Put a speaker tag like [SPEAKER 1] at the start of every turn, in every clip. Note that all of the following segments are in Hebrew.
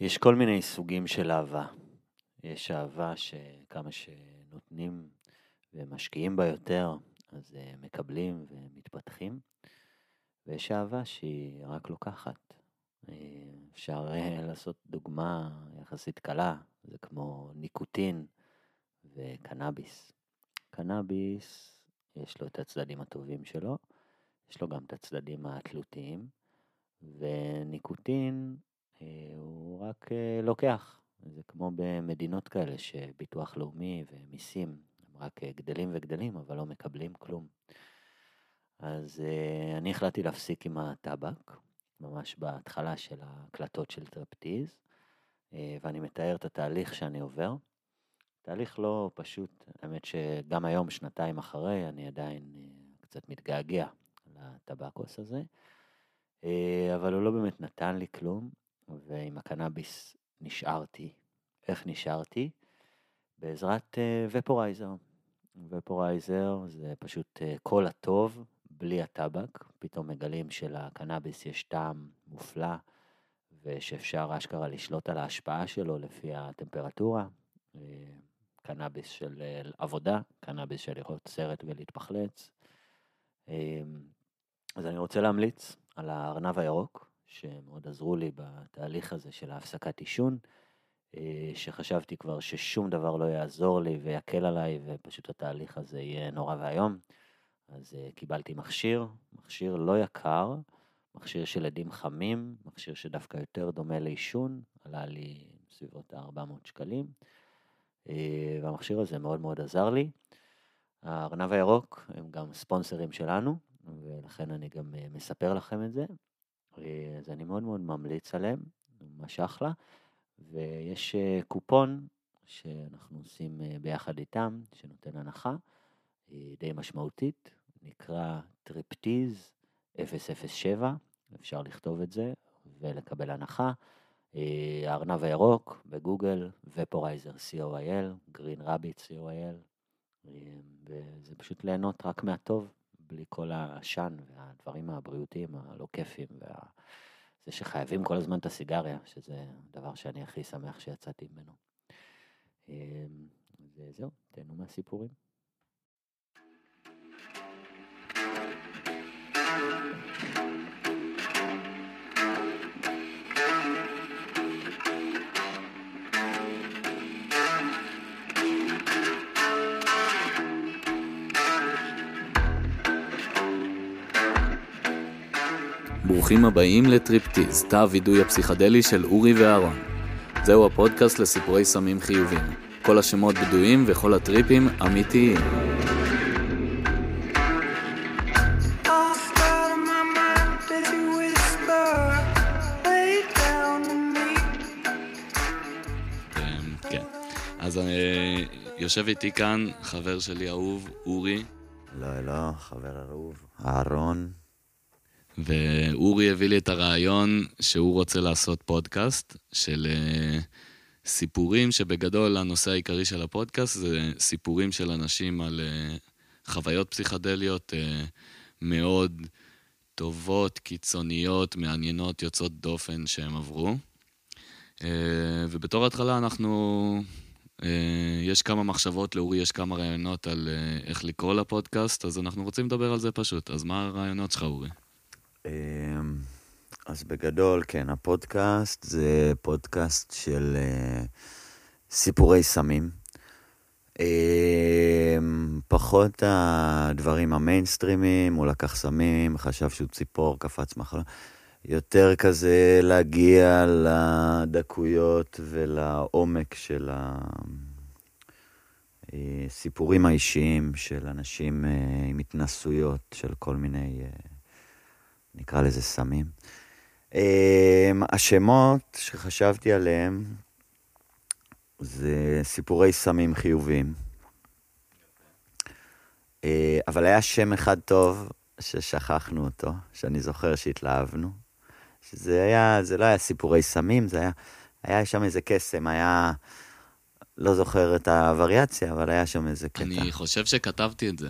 [SPEAKER 1] יש כל מיני סוגים של אהבה. יש אהבה שכמה שנותנים ומשקיעים בה יותר, אז אה, מקבלים ומתפתחים, ויש אהבה שהיא רק לוקחת. אה, אפשר אה, לעשות דוגמה יחסית קלה, זה כמו ניקוטין וקנאביס. קנאביס, יש לו את הצדדים הטובים שלו, יש לו גם את הצדדים התלותיים, וניקוטין הוא רק לוקח. זה כמו במדינות כאלה שביטוח לאומי ומיסים הם רק גדלים וגדלים, אבל לא מקבלים כלום. אז אני החלטתי להפסיק עם הטבק, ממש בהתחלה של ההקלטות של טרפטיז, ואני מתאר את התהליך שאני עובר. תהליך לא פשוט, האמת שגם היום, שנתיים אחרי, אני עדיין קצת מתגעגע לטבקוס הזה, אבל הוא לא באמת נתן לי כלום, ועם הקנאביס נשארתי. איך נשארתי? בעזרת ופורייזר. ופורייזר זה פשוט כל הטוב, בלי הטבק. פתאום מגלים שלקנאביס יש טעם מופלא, ושאפשר אשכרה לשלוט על ההשפעה שלו לפי הטמפרטורה. קנאביס של עבודה, קנאביס של לראות סרט ולהתפחלץ. אז אני רוצה להמליץ על הארנב הירוק, שמאוד עזרו לי בתהליך הזה של ההפסקת עישון, אה, שחשבתי כבר ששום דבר לא יעזור לי ויקל עליי, ופשוט התהליך הזה יהיה נורא ואיום. אז אה, קיבלתי מכשיר, מכשיר לא יקר, מכשיר של עדים חמים, מכשיר שדווקא יותר דומה לעישון, עלה לי סביבות ה-400 שקלים, אה, והמכשיר הזה מאוד מאוד עזר לי. הארנב הירוק הם גם ספונסרים שלנו, ולכן אני גם מספר לכם את זה. אה, אז אני מאוד מאוד ממליץ עליהם, ממש אחלה. ויש אה, קופון שאנחנו עושים אה, ביחד איתם, שנותן הנחה די משמעותית, נקרא טריפטיז 007, אפשר לכתוב את זה ולקבל הנחה. הארנב הירוק בגוגל, ופורייזר co.il, גרין רביט co.il, וזה פשוט ליהנות רק מהטוב. בלי כל העשן והדברים הבריאותיים הלא כיפים, וזה שחייבים כל הזמן את הסיגריה, שזה הדבר שאני הכי שמח שיצאתי ממנו. וזהו, אמ, תהנו מהסיפורים.
[SPEAKER 2] ברוכים הבאים לטריפטיז, תא הווידוי הפסיכדלי של אורי ואהרון. זהו הפודקאסט לסיפורי סמים חיוביים. כל השמות בדויים וכל הטריפים אמיתיים. כן. אז אה, יושב איתי כאן חבר שלי אהוב, אורי.
[SPEAKER 1] לא, לא, חבר אהוב, אהרון.
[SPEAKER 2] ואורי הביא לי את הרעיון שהוא רוצה לעשות פודקאסט של uh, סיפורים, שבגדול הנושא העיקרי של הפודקאסט זה סיפורים של אנשים על uh, חוויות פסיכדליות uh, מאוד טובות, קיצוניות, מעניינות, יוצאות דופן שהם עברו. Uh, ובתור התחלה אנחנו... אה, יש כמה מחשבות, לאורי יש כמה רעיונות על אה, איך לקרוא לפודקאסט, אז אנחנו רוצים לדבר על זה פשוט. אז מה הרעיונות שלך, אורי?
[SPEAKER 1] אמ, אז בגדול, כן, הפודקאסט זה פודקאסט של אה, סיפורי סמים. אה, פחות הדברים המיינסטרימיים, הוא לקח סמים, חשב שהוא ציפור, קפץ מחלון. יותר כזה להגיע לדקויות ולעומק של הסיפורים אה, האישיים של אנשים עם התנסויות של כל מיני... נקרא לזה סמים. אמ, השמות שחשבתי עליהם זה סיפורי סמים חיוביים. אה, אבל היה שם אחד טוב ששכחנו אותו, שאני זוכר שהתלהבנו. שזה היה, זה לא היה סיפורי סמים, זה היה, היה שם איזה קסם, היה,
[SPEAKER 3] לא זוכר את הווריאציה, אבל היה שם איזה קטע.
[SPEAKER 2] אני חושב שכתבתי את זה.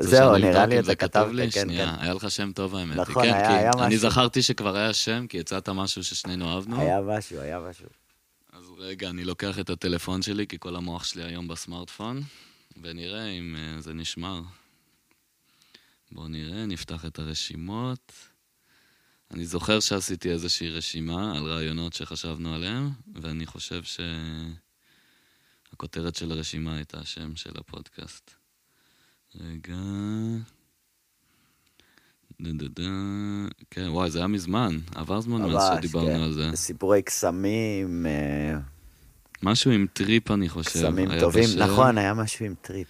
[SPEAKER 3] זהו, נראה לי אתה
[SPEAKER 2] זה
[SPEAKER 3] כתבת,
[SPEAKER 2] לי?
[SPEAKER 3] כן,
[SPEAKER 2] שנייה,
[SPEAKER 3] כן.
[SPEAKER 2] היה לך שם טוב האמת.
[SPEAKER 3] נכון,
[SPEAKER 2] כן,
[SPEAKER 3] היה-
[SPEAKER 2] כי
[SPEAKER 3] היה
[SPEAKER 2] אני
[SPEAKER 3] משהו.
[SPEAKER 2] זכרתי שכבר היה שם, כי הצעת משהו ששנינו אהבנו.
[SPEAKER 3] היה משהו, היה משהו.
[SPEAKER 2] אז רגע, אני לוקח את הטלפון שלי, כי כל המוח שלי היום בסמארטפון, ונראה אם אה, זה נשמר. בואו נראה, נפתח את הרשימות. אני זוכר שעשיתי איזושהי רשימה על רעיונות שחשבנו עליהם, ואני חושב שהכותרת של הרשימה הייתה השם של הפודקאסט. רגע... דה דה דה... כן, וואי, זה היה מזמן. עבר זמן מאז שדיברנו
[SPEAKER 3] כן.
[SPEAKER 2] על זה.
[SPEAKER 3] סיפורי קסמים, אה,
[SPEAKER 2] משהו עם טריפ, אני חושב.
[SPEAKER 3] קסמים טובים.
[SPEAKER 2] בשם.
[SPEAKER 3] נכון, היה משהו עם טריפ.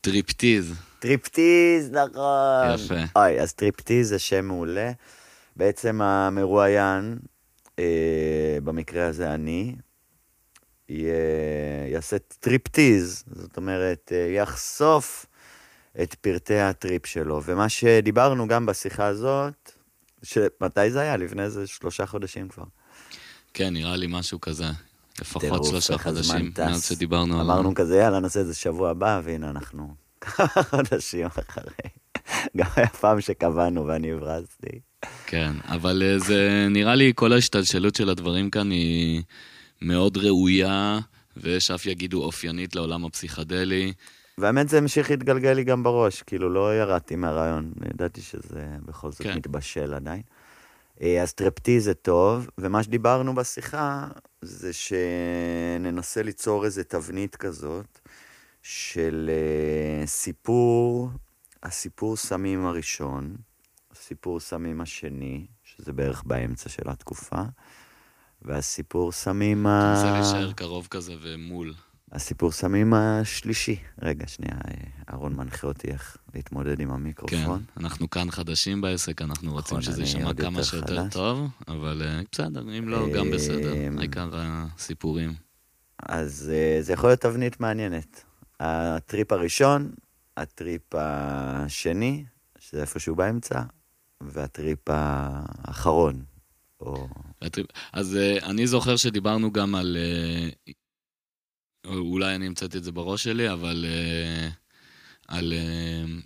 [SPEAKER 2] טריפטיז.
[SPEAKER 3] טריפטיז, נכון.
[SPEAKER 2] יפה.
[SPEAKER 3] אוי, אז טריפטיז זה שם מעולה. בעצם המרואיין, אה, במקרה הזה אני, יעשה טריפטיז, זאת אומרת, אה, יחשוף את פרטי הטריפ שלו. ומה שדיברנו גם בשיחה הזאת, שמתי זה היה? לפני איזה שלושה חודשים כבר.
[SPEAKER 2] כן, נראה לי משהו כזה. לפחות שלושה חודשים. מאז שדיברנו על...
[SPEAKER 3] אמרנו כזה, יאללה, נעשה את זה שבוע הבא, והנה אנחנו כמה חודשים אחרי. גם היה פעם שקבענו ואני הברזתי.
[SPEAKER 2] כן, אבל אה, זה נראה לי כל ההשתלשלות של הדברים כאן היא מאוד ראויה, ויש אף יגידו אופיינית לעולם הפסיכדלי.
[SPEAKER 3] והאמת זה המשיך להתגלגל לי גם בראש, כאילו לא ירדתי מהרעיון, ידעתי שזה בכל זאת
[SPEAKER 2] כן.
[SPEAKER 3] מתבשל עדיין. אה, אז טרפטי זה טוב, ומה שדיברנו בשיחה זה שננסה ליצור איזה תבנית כזאת של אה, סיפור, הסיפור סמים הראשון, הסיפור סמים השני, שזה בערך באמצע של התקופה, והסיפור סמים ה...
[SPEAKER 2] תנסה להישאר קרוב כזה ומול.
[SPEAKER 3] הסיפור סמים השלישי. רגע, שנייה, אה, אהרון מנחה אותי איך להתמודד עם
[SPEAKER 2] כן,
[SPEAKER 3] המיקרופון.
[SPEAKER 2] אנחנו כאן חדשים בעסק, אנחנו רוצים
[SPEAKER 3] נכון,
[SPEAKER 2] שזה יישמע כמה
[SPEAKER 3] יותר
[SPEAKER 2] שיותר
[SPEAKER 3] חדש.
[SPEAKER 2] טוב, אבל אה, בסדר, אם לא, גם בסדר.
[SPEAKER 3] אמ,
[SPEAKER 2] העיקר הסיפורים.
[SPEAKER 3] אז אה, זה יכול להיות תבנית מעניינת. הטריפ הראשון, הטריפ השני, שזה איפשהו באמצע, והטריפ האחרון. או...
[SPEAKER 2] אז אה, אני זוכר שדיברנו גם על... אה, או אולי אני המצאתי את זה בראש שלי, אבל אה, על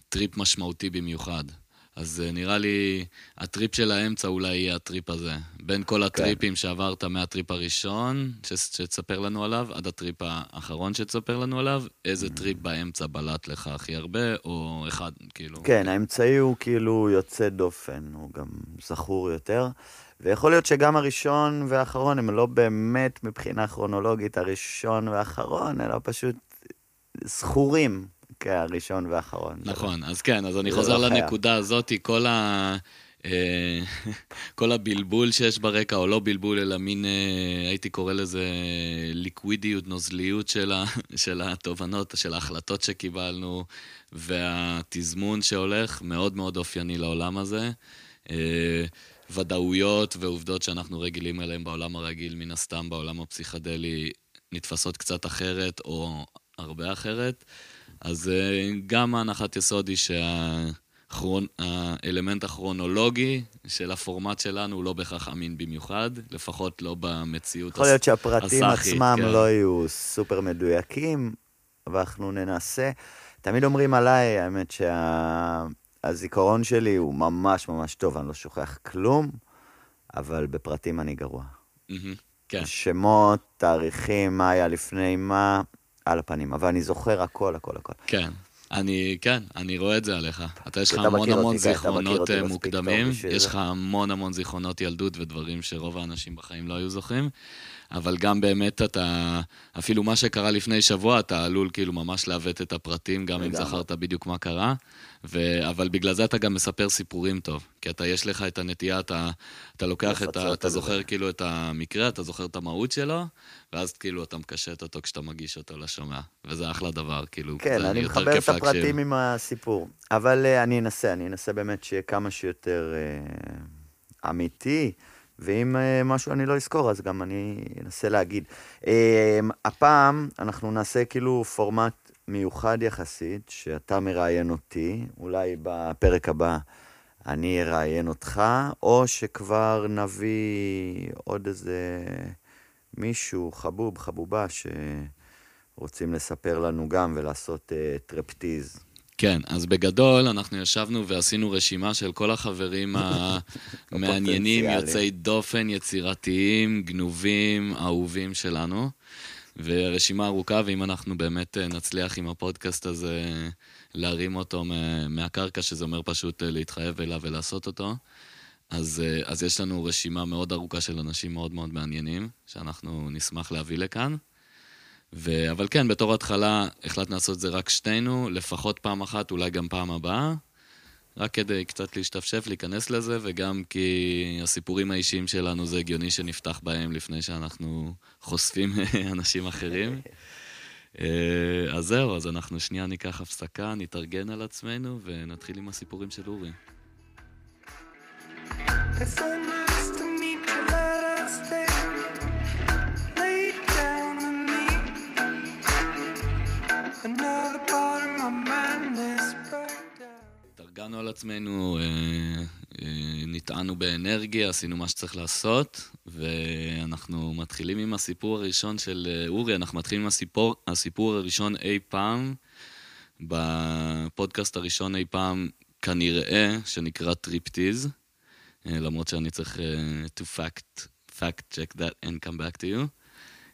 [SPEAKER 2] טריפ משמעותי במיוחד. אז אה, נראה לי הטריפ של האמצע אולי יהיה הטריפ הזה. בין כל הטריפים שעברת מהטריפ הראשון, ש- שתספר לנו עליו, עד הטריפ האחרון שתספר לנו עליו, איזה טריפ באמצע בלט לך הכי הרבה, או אחד, כאילו.
[SPEAKER 3] כן, האמצעי הוא כאילו יוצא דופן, הוא גם זכור יותר. ויכול להיות שגם הראשון והאחרון הם לא באמת מבחינה כרונולוגית הראשון והאחרון, אלא פשוט זכורים כהראשון והאחרון.
[SPEAKER 2] נכון, אז כן, אז אני חוזר
[SPEAKER 3] לא.
[SPEAKER 2] לנקודה הזאת, כל ה... אה, כל הבלבול שיש ברקע, או לא בלבול, אלא מין, אה, הייתי קורא לזה ליקווידיות, נוזליות של, ה, של התובנות, של ההחלטות שקיבלנו, והתזמון שהולך, מאוד מאוד אופייני לעולם הזה. ודאויות ועובדות שאנחנו רגילים אליהן בעולם הרגיל, מן הסתם בעולם הפסיכדלי, נתפסות קצת אחרת, או הרבה אחרת. אז אה, גם ההנחת יסוד היא שהאלמנט הכרונולוגי של הפורמט שלנו הוא לא בהכרח אמין במיוחד, לפחות לא במציאות
[SPEAKER 3] יכול להיות שהפרטים
[SPEAKER 2] הסאחית,
[SPEAKER 3] עצמם
[SPEAKER 2] כן.
[SPEAKER 3] לא יהיו סופר מדויקים, אבל אנחנו ננסה. תמיד אומרים עליי, האמת שהזיכרון שלי הוא ממש ממש טוב, אני לא שוכח כלום, אבל בפרטים אני גרוע.
[SPEAKER 2] מהמם, כן,
[SPEAKER 3] שמות, תאריכים, מה היה לפני מה, על הפנים. אבל אני זוכר הכל, הכל, הכל.
[SPEAKER 2] כן. אני, כן, אני רואה את זה עליך. אתה, יש לך המון המון זיכרונות אה, מוקדמים, יש. לך המון המון זיכרונות ילדות ודברים שרוב האנשים בחיים לא היו זוכרים, אבל גם באמת אתה, אפילו מה שקרה לפני שבוע, אתה עלול כאילו ממש לעוות את הפרטים, גם אם. זכרת בדיוק מה קרה, ו... אבל בגלל זה אתה גם מספר סיפורים טוב, כי אתה, יש לך את הנטייה, אתה, אתה לוקח את ה... אתה
[SPEAKER 3] זה.
[SPEAKER 2] זוכר כאילו את המקרה, אתה זוכר את המהות שלו, ואז כאילו אתה מקשט אותו כשאתה מגיש אותו לשומע, וזה אחלה דבר, כאילו,
[SPEAKER 3] כן,
[SPEAKER 2] זה
[SPEAKER 3] אני מחבר את
[SPEAKER 2] כיף להקשיב.
[SPEAKER 3] הפרטים עם הסיפור. אבל אה, אני אנסה, אני אנסה באמת שיהיה כמה שיותר אה, אמיתי, ואם אה, משהו אני לא אזכור, אז גם אני אנסה להגיד. אה, הפעם אנחנו נעשה כאילו פורמט מיוחד יחסית, שאתה מראיין אותי, אולי בפרק הבא אני אראיין אותך, או שכבר נביא עוד איזה מישהו, חבוב, חבובה, ש... רוצים לספר לנו גם ולעשות uh, טרפטיז.
[SPEAKER 2] כן, אז בגדול אנחנו ישבנו ועשינו רשימה של כל החברים המעניינים, יוצאי דופן, יצירתיים, גנובים, אהובים שלנו. ורשימה ארוכה, ואם אנחנו באמת אה, נצליח עם הפודקאסט הזה להרים אותו מהקרקע, שזה אומר פשוט אה, להתחייב אליו ולעשות אותו, אז, אה, אז יש לנו רשימה מאוד ארוכה של אנשים מאוד מאוד מעניינים, שאנחנו נשמח להביא לכאן. ו... אבל כן, בתור התחלה החלטנו לעשות את זה רק שתינו, לפחות פעם אחת, אולי גם פעם הבאה. רק כדי קצת להשתפשף, להיכנס לזה, וגם כי הסיפורים האישיים שלנו זה הגיוני שנפתח בהם לפני שאנחנו חושפים אנשים אחרים. אה, אז זהו, אז אנחנו שנייה ניקח הפסקה, נתארגן על עצמנו ונתחיל עם הסיפורים של אורי. התארגנו על עצמנו, אה, אה, נטענו באנרגיה, עשינו מה שצריך לעשות, ואנחנו מתחילים עם הסיפור הראשון של אה, אורי, אנחנו מתחילים עם הסיפור, הסיפור הראשון אי פעם, בפודקאסט הראשון אי פעם, כנראה, שנקרא טריפטיז, למרות שאני צריך to fact, fact check that and come back to you.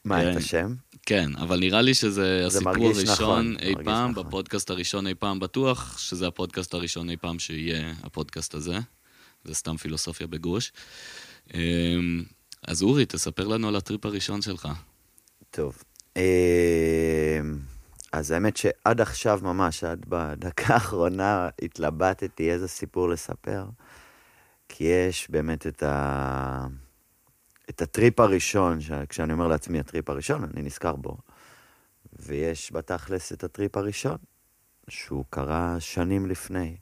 [SPEAKER 3] מה, את השם?
[SPEAKER 2] כן, אבל נראה לי שזה הסיפור הראשון נכון, אי פעם, נכון. בפודקאסט הראשון אי פעם בטוח, שזה הפודקאסט הראשון אי פעם שיהיה הפודקאסט הזה. זה סתם פילוסופיה בגרוש. אמ, אז אורי, תספר לנו על הטריפ הראשון שלך.
[SPEAKER 3] טוב. אמ, אז האמת שעד עכשיו ממש, עד בדקה האחרונה, התלבטתי איזה סיפור לספר. כי יש באמת את ה... את הטריפ הראשון, כשאני אומר לעצמי הטריפ הראשון, אני נזכר בו. ויש בתכלס את הטריפ הראשון, שהוא קרה שנים לפני.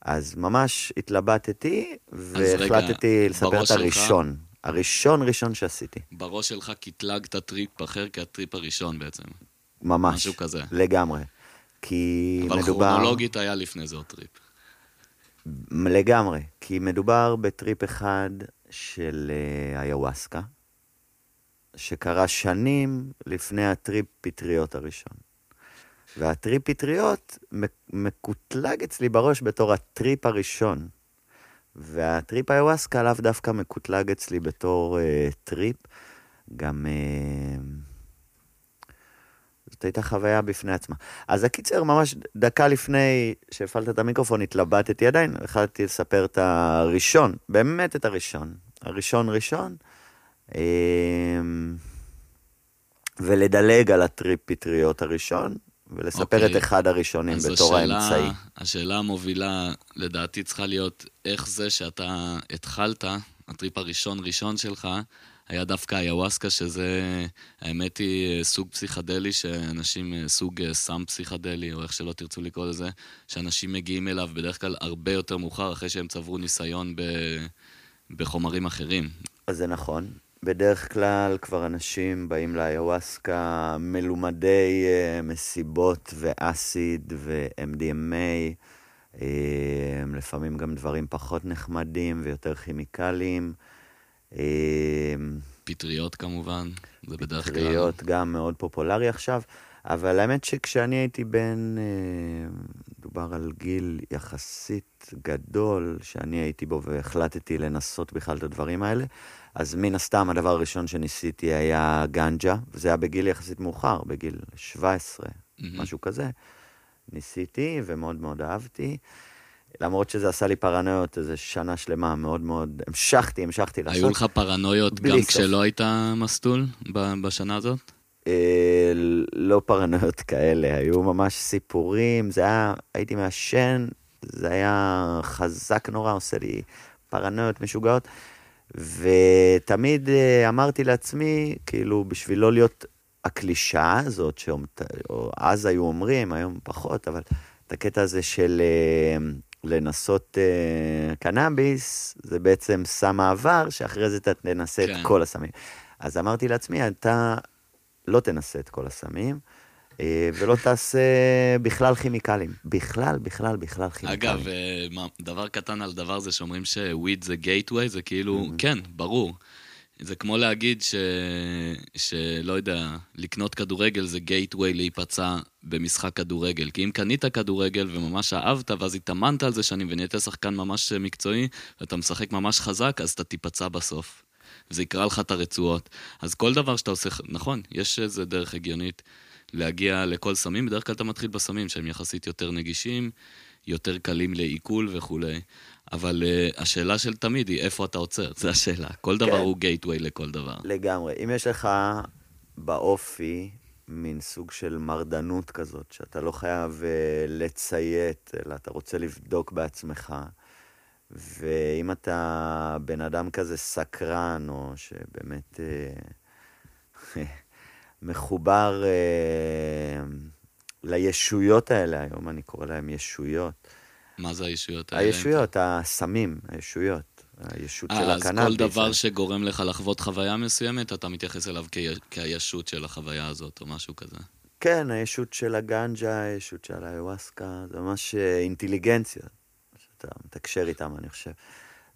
[SPEAKER 3] אז ממש התלבטתי, והחלטתי רגע, לספר את הראשון. שלך... הראשון ראשון שעשיתי.
[SPEAKER 2] בראש שלך קטלגת טריפ אחר כהטריפ הראשון בעצם.
[SPEAKER 3] ממש.
[SPEAKER 2] משהו כזה.
[SPEAKER 3] לגמרי. כי
[SPEAKER 2] אבל
[SPEAKER 3] מדובר...
[SPEAKER 2] אבל כרונולוגית היה לפני זה עוד טריפ.
[SPEAKER 3] לגמרי. כי מדובר בטריפ אחד של אה, איוואסקה, שקרה שנים לפני הטריפ פטריות הראשון. והטריפ פטריות מקוטלג אצלי בראש בתור הטריפ הראשון. והטריפ איוואסקה לאו דווקא מקוטלג אצלי בתור אה, טריפ. גם... אה, זאת הייתה חוויה בפני עצמה. אז הקיצר, ממש דקה לפני שהפעלת את המיקרופון, התלבטתי עדיין, החלטתי לספר את הראשון, באמת את הראשון. הראשון ראשון, אמ, ולדלג על הטריפ פטריות הראשון, ולספר אוקיי. את אוקיי. אחד הראשונים בתור השאלה, האמצעי.
[SPEAKER 2] השאלה המובילה, לדעתי, צריכה להיות איך זה שאתה התחלת, הטריפ הראשון ראשון שלך, היה דווקא איוואסקה, שזה, האמת היא, סוג פסיכדלי שאנשים, סוג סם פסיכדלי, או איך שלא תרצו לקרוא לזה, שאנשים מגיעים אליו בדרך כלל הרבה יותר מאוחר, אחרי שהם צברו ניסיון ב... בחומרים אחרים.
[SPEAKER 3] אז זה נכון. בדרך כלל כבר אנשים באים לאיוואסקה מלומדי uh, מסיבות ואסיד ו-MDMA, uh, אה, לפעמים גם דברים פחות נחמדים ויותר כימיקליים.
[SPEAKER 2] Uh, פטריות כמובן, זה בדרך כלל.
[SPEAKER 3] פטריות גם מאוד פופולרי עכשיו, אבל האמת שכשאני הייתי בן, דובר על גיל יחסית גדול שאני הייתי בו והחלטתי לנסות בכלל את הדברים האלה, אז מן הסתם הדבר הראשון שניסיתי היה גנג'ה, וזה היה בגיל יחסית מאוחר, בגיל 17, mm-hmm. משהו כזה. ניסיתי ומאוד מאוד אהבתי. למרות שזה עשה לי פרנויות איזה שנה שלמה, מאוד מאוד, המשכתי, המשכתי לעשות.
[SPEAKER 2] היו לך פרנויות גם סוף. כשלא היית מסטול בשנה הזאת?
[SPEAKER 3] אה, לא פרנויות כאלה, היו ממש סיפורים, זה היה, הייתי מעשן, זה היה חזק נורא, עושה לי פרנויות משוגעות. ותמיד אה, אמרתי לעצמי, כאילו, בשביל לא להיות הקלישאה הזאת, שאז היו אומרים, היום פחות, אבל את הקטע הזה של אה, לנסות קנאביס, זה בעצם סם העבר, שאחרי זה אתה תנסה כן. את כל הסמים. אז אמרתי לעצמי, אתה לא תנסה את כל הסמים, אה, ולא תעשה בכלל כימיקלים. בכלל, בכלל, בכלל כימיקלים.
[SPEAKER 2] אגב, אה, דבר קטן על דבר זה שאומרים שוויד זה גייטווי, זה כאילו, mm-hmm. כן, ברור. זה כמו להגיד ש... שלא יודע, לקנות כדורגל זה גייטווי להיפצע במשחק כדורגל. כי אם קנית כדורגל וממש אהבת, ואז התאמנת על זה שנים ונהיית שחקן ממש מקצועי, ואתה משחק ממש חזק, אז אתה תיפצע בסוף. וזה יקרא לך את הרצועות. אז כל דבר שאתה עושה, נכון, יש איזה דרך הגיונית להגיע לכל סמים, בדרך כלל אתה מתחיל בסמים שהם יחסית יותר נגישים, יותר קלים לעיכול וכולי. אבל uh, השאלה של תמיד היא איפה אתה עוצר, זו השאלה. כל דבר כן. הוא גייטווי לכל דבר.
[SPEAKER 3] לגמרי. אם יש לך באופי מין סוג של מרדנות כזאת, שאתה לא חייב uh, לציית, אלא אתה רוצה לבדוק בעצמך, ואם אתה בן אדם כזה סקרן, או שבאמת uh, מחובר uh, לישויות האלה, היום אני קורא להם ישויות,
[SPEAKER 2] מה זה הישויות האלה?
[SPEAKER 3] הישויות, הסמים, הישויות. הישות של הקנאביס.
[SPEAKER 2] אז כל דבר שגורם לך לחוות חוויה מסוימת, אתה מתייחס אליו כהישות של החוויה הזאת, או משהו כזה.
[SPEAKER 3] כן, הישות של הגנג'ה, הישות של האיווסקה, זה ממש אה, אינטליגנציה, שאתה מתקשר איתם, אני חושב.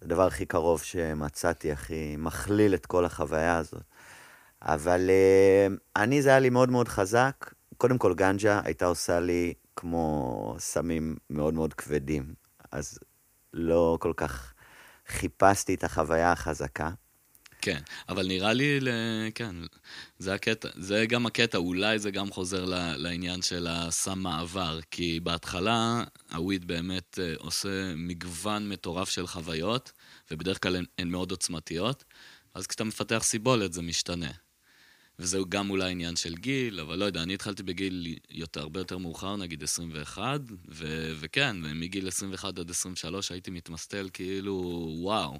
[SPEAKER 3] זה הדבר הכי קרוב שמצאתי, הכי מכליל את כל החוויה הזאת. אבל uh, אני, זה היה לי מאוד מאוד חזק. קודם כל, גנג'ה הייתה עושה לי כמו סמים מאוד מאוד כבדים, אז לא כל כך חיפשתי את החוויה החזקה.
[SPEAKER 2] כן, אבל נראה לי, כן, זה הקטע, זה גם הקטע, אולי זה גם חוזר לעניין של הסם מעבר, כי בהתחלה הוויד באמת אה, עושה מגוון מטורף של חוויות, ובדרך כלל הן, הן מאוד עוצמתיות, אז כשאתה מפתח סיבולת זה משתנה. וזהו גם אולי עניין של גיל, אבל לא יודע, אני התחלתי בגיל יותר, הרבה יותר מאוחר, נגיד 21, ו- וכן, מגיל 21 עד 23 הייתי מתמסטל כאילו, וואו,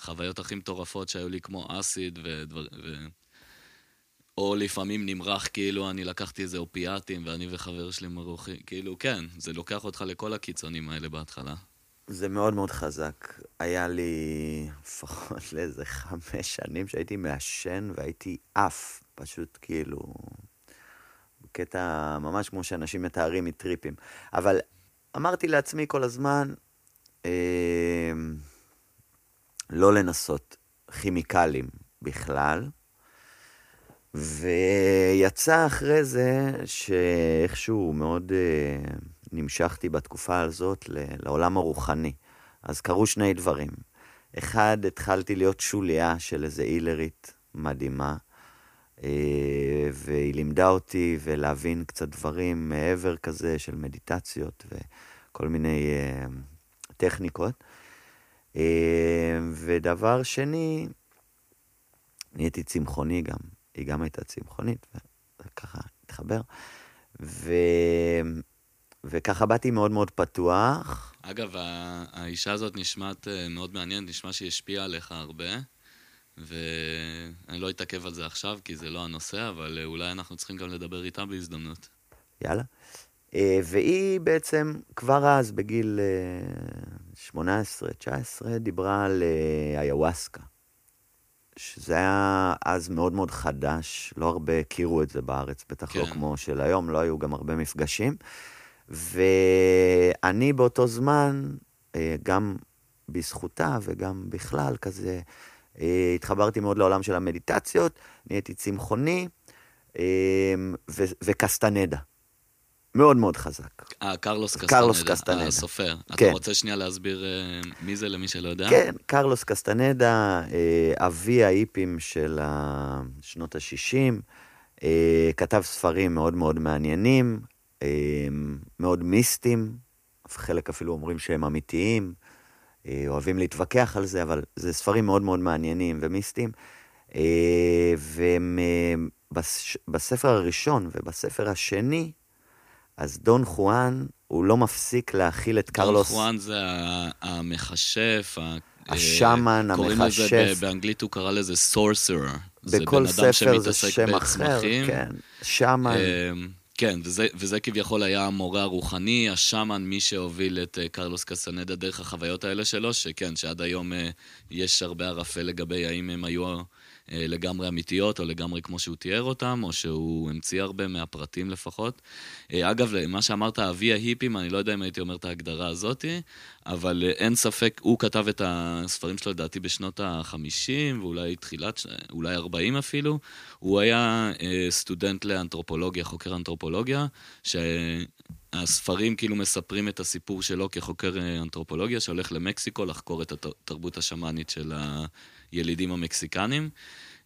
[SPEAKER 2] חוויות הכי מטורפות שהיו לי כמו אסיד ודבר... ו... או לפעמים נמרח כאילו אני לקחתי איזה אופיאטים ואני וחבר שלי מרוחים, כאילו כן, זה לוקח אותך לכל הקיצונים האלה בהתחלה.
[SPEAKER 3] זה מאוד מאוד חזק. היה לי לפחות לאיזה חמש שנים שהייתי מעשן והייתי עף, פשוט כאילו... בקטע ממש כמו שאנשים מתארים מטריפים. אבל אמרתי לעצמי כל הזמן, אה, לא לנסות כימיקלים בכלל. ויצא אחרי זה שאיכשהו מאוד... אה, נמשכתי בתקופה הזאת לעולם הרוחני. אז קרו שני דברים. אחד, התחלתי להיות שוליה של איזה אילרית מדהימה, אה, והיא לימדה אותי ולהבין קצת דברים מעבר כזה של מדיטציות וכל מיני אה, טכניקות. אה, ודבר שני, נהייתי צמחוני גם, היא גם הייתה צמחונית, וככה התחבר. ו... וככה באתי מאוד מאוד פתוח.
[SPEAKER 2] אגב, האישה הזאת נשמעת אה, מאוד מעניינת, נשמע שהיא השפיעה עליך הרבה, ואני לא אתעכב על זה עכשיו, כי זה לא הנושא, אבל אה, אולי אנחנו צריכים גם לדבר איתה בהזדמנות.
[SPEAKER 3] יאללה. והיא בעצם כבר אז, בגיל 18-19, דיברה על איוואסקה. שזה היה אז מאוד מאוד חדש, לא הרבה הכירו את זה בארץ, בטח לא כן. לא כמו של היום, לא היו גם הרבה מפגשים. ואני באותו זמן, אה, גם בזכותה וגם בכלל, כזה, אה, התחברתי מאוד לעולם של המדיטציות, נהייתי צמחוני אה, וקסטנדה. מאוד מאוד חזק.
[SPEAKER 2] אה, קרלוס קסטנדה.
[SPEAKER 3] קרלוס קסטנדה.
[SPEAKER 2] הסופר. כן. אתה רוצה שנייה להסביר מי זה למי שלא יודע?
[SPEAKER 3] כן, קרלוס קסטנדה, אבי ההיפים של שנות ה-60, כתב ספרים מאוד מאוד מעניינים, מאוד מיסטיים, חלק אפילו אומרים שהם אמיתיים, אה, אוהבים להתווכח על זה, אבל זה ספרים מאוד מאוד מעניינים ומיסטיים. אה, ובספר הראשון ובספר השני, אז דון חואן, הוא לא מפסיק להכיל את קרלוס.
[SPEAKER 2] דון חואן זה המכשף,
[SPEAKER 3] השאמן, המכשף. קוראים לזה,
[SPEAKER 2] באנגלית הוא קרא לזה סורסר.
[SPEAKER 3] בכל ספר זה שם אחר, כן. שמן.
[SPEAKER 2] אמ, כן, וזה, וזה כביכול היה המורה הרוחני, השאמן, מי שהוביל את uh, קרלוס קסנדה דרך החוויות האלה שלו, שכן, שעד היום uh, יש הרבה ערפל לגבי האם הם היו אה, לגמרי אמיתיות, או לגמרי כמו שהוא תיאר אותם, או שהוא המציא הרבה מהפרטים לפחות. אה, אגב, מה שאמרת, אבי ההיפים, אני לא יודע אם הייתי אומר את ההגדרה הזאתי, אבל אה, אין ספק, הוא כתב את הספרים שלו לדעתי בשנות ה-50, ואולי תחילת, אולי 40 אפילו. הוא היה סטודנט לאנתרופולוגיה, חוקר אנתרופולוגיה, שהספרים כאילו מספרים את הסיפור שלו כחוקר אנתרופולוגיה, שהולך למקסיקו לחקור את התרבות השמאנית של הילידים המקסיקנים.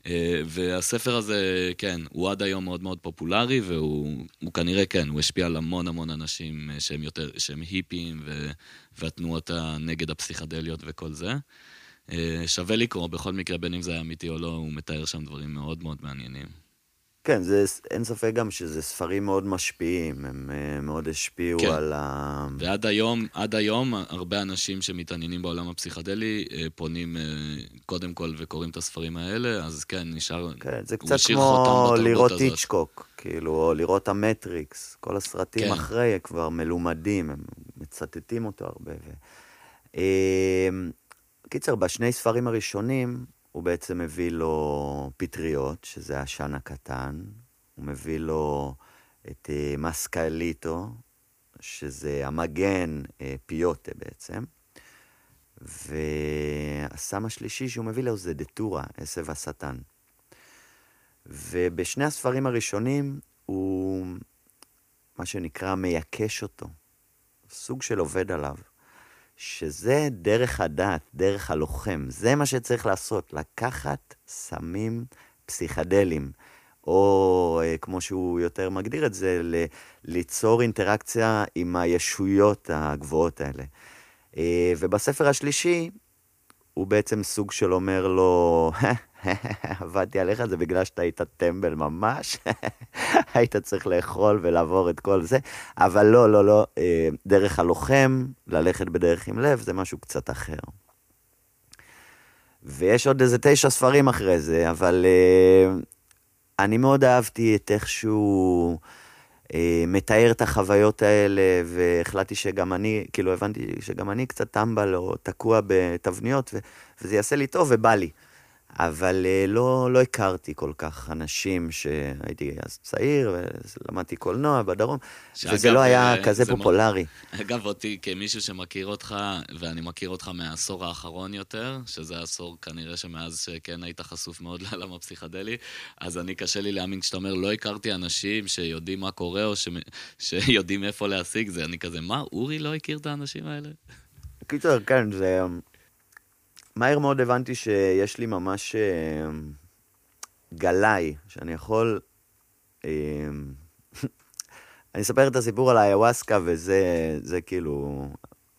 [SPEAKER 2] אה, והספר הזה, כן, הוא עד היום מאוד מאוד פופולרי, והוא כנראה, כן, הוא השפיע על המון המון אנשים אה, שהם יותר, שהם היפים, ו, והתנועות הנגד הפסיכדליות וכל זה. אה, שווה לקרוא, בכל מקרה, בין אם זה היה אמיתי או לא, הוא מתאר שם דברים מאוד מאוד מעניינים.
[SPEAKER 3] כן, זה, אין ספק גם שזה ספרים מאוד משפיעים, הם uh, מאוד השפיעו כן. על ה...
[SPEAKER 2] ועד היום, עד היום, הרבה אנשים שמתעניינים בעולם הפסיכדלי uh, פונים uh, קודם כל וקוראים את הספרים האלה, אז כן, נשאר...
[SPEAKER 3] כן, זה קצת כמו לראות היצ'קוק, כאילו, או לראות המטריקס. כל הסרטים כן. אחרי כבר מלומדים, הם מצטטים אותו הרבה. ו... קיצר, בשני ספרים הראשונים, הוא בעצם מביא לו פטריות, שזה העשן הקטן, הוא מביא לו את uh, מסקליטו, שזה המגן uh, פיוטה בעצם, והסם השלישי שהוא מביא לו זה דטורה, עשב השטן. ובשני הספרים הראשונים הוא, מה שנקרא, מייקש אותו, סוג של עובד עליו. שזה דרך הדת, דרך הלוחם. זה מה שצריך לעשות, לקחת סמים פסיכדליים, או אה, כמו שהוא יותר מגדיר את זה, ליצור אינטראקציה עם הישויות הגבוהות האלה. אה, ובספר השלישי, הוא בעצם סוג של אומר לו, עבדתי עליך, זה בגלל שאתה היית טמבל ממש, היית צריך לאכול ולעבור את כל זה, אבל לא, לא, לא, אה, דרך הלוחם, ללכת בדרך עם לב, זה משהו קצת אחר. ויש עוד איזה תשע ספרים אחרי זה, אבל uh, אני מאוד אהבתי את איך שהוא uh, מתאר את החוויות האלה, והחלטתי שגם אני, כאילו הבנתי שגם אני קצת טמבל או תקוע בתבניות, ו- וזה יעשה לי טוב ובא לי. אבל אה, לא, לא הכרתי כל כך אנשים שהייתי אז צעיר, ולמדתי קולנוע בדרום, שאגב, וזה לא היה אה, כזה פופולרי.
[SPEAKER 2] מ... אגב, אותי כמישהו שמכיר אותך, ואני מכיר אותך מהעשור האחרון יותר, שזה עשור כנראה שמאז שכן היית חשוף מאוד לעולם הפסיכדלי, אז אני קשה לי להאמין כשאתה אומר, לא הכרתי אנשים שיודעים מה קורה, או ש... שיודעים איפה להשיג זה, אני כזה, מה, אורי לא הכיר את האנשים האלה?
[SPEAKER 3] קיצר, כן, זה... מהר מאוד הבנתי שיש לי ממש אה, גלאי, שאני יכול... אה, אני אספר את הסיפור על האיוואסקה, וזה כאילו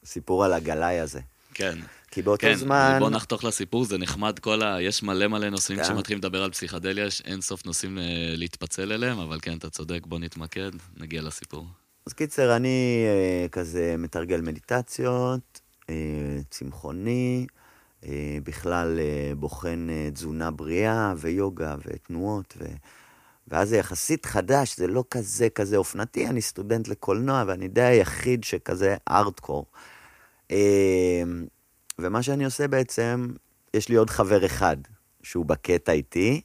[SPEAKER 3] סיפור על הגלאי הזה.
[SPEAKER 2] כן.
[SPEAKER 3] כי באותו כן, זמן...
[SPEAKER 2] בוא נחתוך לסיפור, זה נחמד כל ה... יש מלא מלא נושאים כן. כשמתחילים לדבר על פסיכדליה, יש אין סוף נושאים אה, להתפצל אליהם, אבל כן, אתה צודק, בוא נתמקד, נגיע לסיפור.
[SPEAKER 3] אז קיצר, אני כזה מתרגל מדיטציות, צמחוני, בכלל אה, בוחן אה, תזונה בריאה ויוגה ותנועות, ו... ואז זה יחסית חדש, זה לא כזה כזה אופנתי, אני סטודנט לקולנוע ואני די היחיד שכזה ארדקור. ומה שאני עושה בעצם, יש לי עוד חבר אחד שהוא בקטע איתי,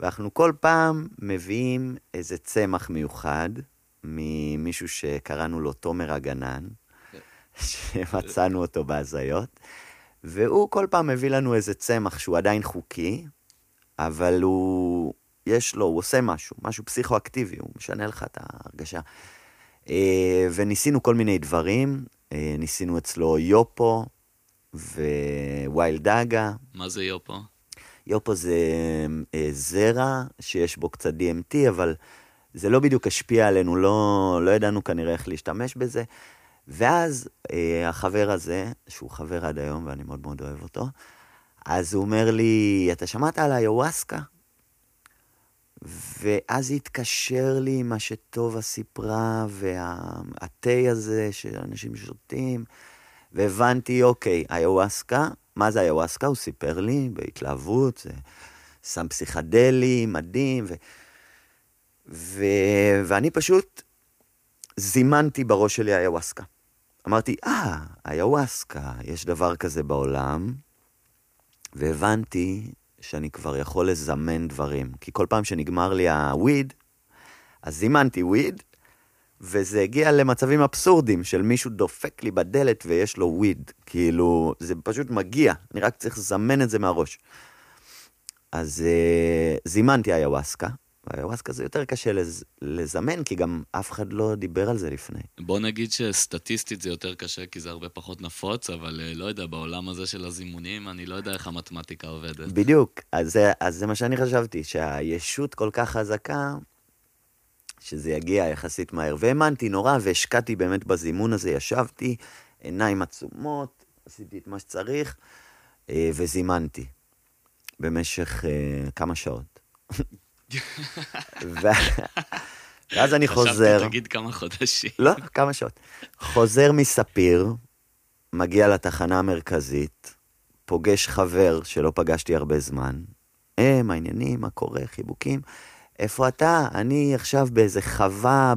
[SPEAKER 3] ואנחנו כל פעם מביאים איזה צמח מיוחד ממישהו שקראנו לו תומר הגנן, כן. שמצאנו אותו בהזיות. והוא כל פעם מביא לנו איזה צמח שהוא עדיין חוקי, אבל הוא, יש לו, הוא עושה משהו, משהו פסיכואקטיבי, הוא משנה לך את ההרגשה. אה, וניסינו כל מיני דברים, אה, ניסינו אצלו יופו ווייל דאגה.
[SPEAKER 2] מה זה יופו?
[SPEAKER 3] יופו זה אה, זרע שיש בו קצת DMT, אבל זה לא בדיוק השפיע עלינו, לא, לא ידענו כנראה איך להשתמש בזה. ואז אה, החבר הזה, שהוא חבר עד היום ואני מאוד מאוד אוהב אותו, אז הוא אומר לי, אתה שמעת על היוואסקה? ואז התקשר לי מה שטובה סיפרה, והתה הזה שאנשים שותים, והבנתי, אוקיי, היוואסקה, מה זה היוואסקה? הוא סיפר לי בהתלהבות, זה סם פסיכדלי, מדהים, ו... ו... ואני פשוט זימנתי בראש שלי היוואסקה. אמרתי, אה, ah, איוואסקה, יש דבר כזה בעולם, והבנתי שאני כבר יכול לזמן דברים. כי כל פעם שנגמר לי הוויד, אז זימנתי וויד, וזה הגיע למצבים אבסורדים של מישהו דופק לי בדלת ויש לו וויד. כאילו, זה פשוט מגיע, אני רק צריך לזמן את זה מהראש. אז uh, זימנתי איוואסקה, ואיוואסקה זה יותר קשה לז, לזמן, כי גם אף אחד לא דיבר על זה לפני.
[SPEAKER 2] בוא נגיד שסטטיסטית זה יותר קשה, כי זה הרבה פחות נפוץ, אבל uh, לא יודע, בעולם הזה של הזימונים, אני לא יודע איך המתמטיקה עובדת.
[SPEAKER 3] בדיוק, אז זה, אז זה מה שאני חשבתי, שהישות כל כך חזקה, שזה יגיע יחסית מהר. והאמנתי נורא, והשקעתי באמת בזימון הזה, ישבתי, עיניים עצומות, עשיתי את מה שצריך, אה, וזימנתי במשך uh, כמה שעות. ואז אני חוזר...
[SPEAKER 2] חשבתי, תגיד כמה חודשים.
[SPEAKER 3] לא, כמה שעות. חוזר מספיר, מגיע לתחנה המרכזית, פוגש חבר שלא פגשתי הרבה זמן. אה, מה העניינים, מה קורה, חיבוקים. איפה אתה? אני עכשיו באיזה חווה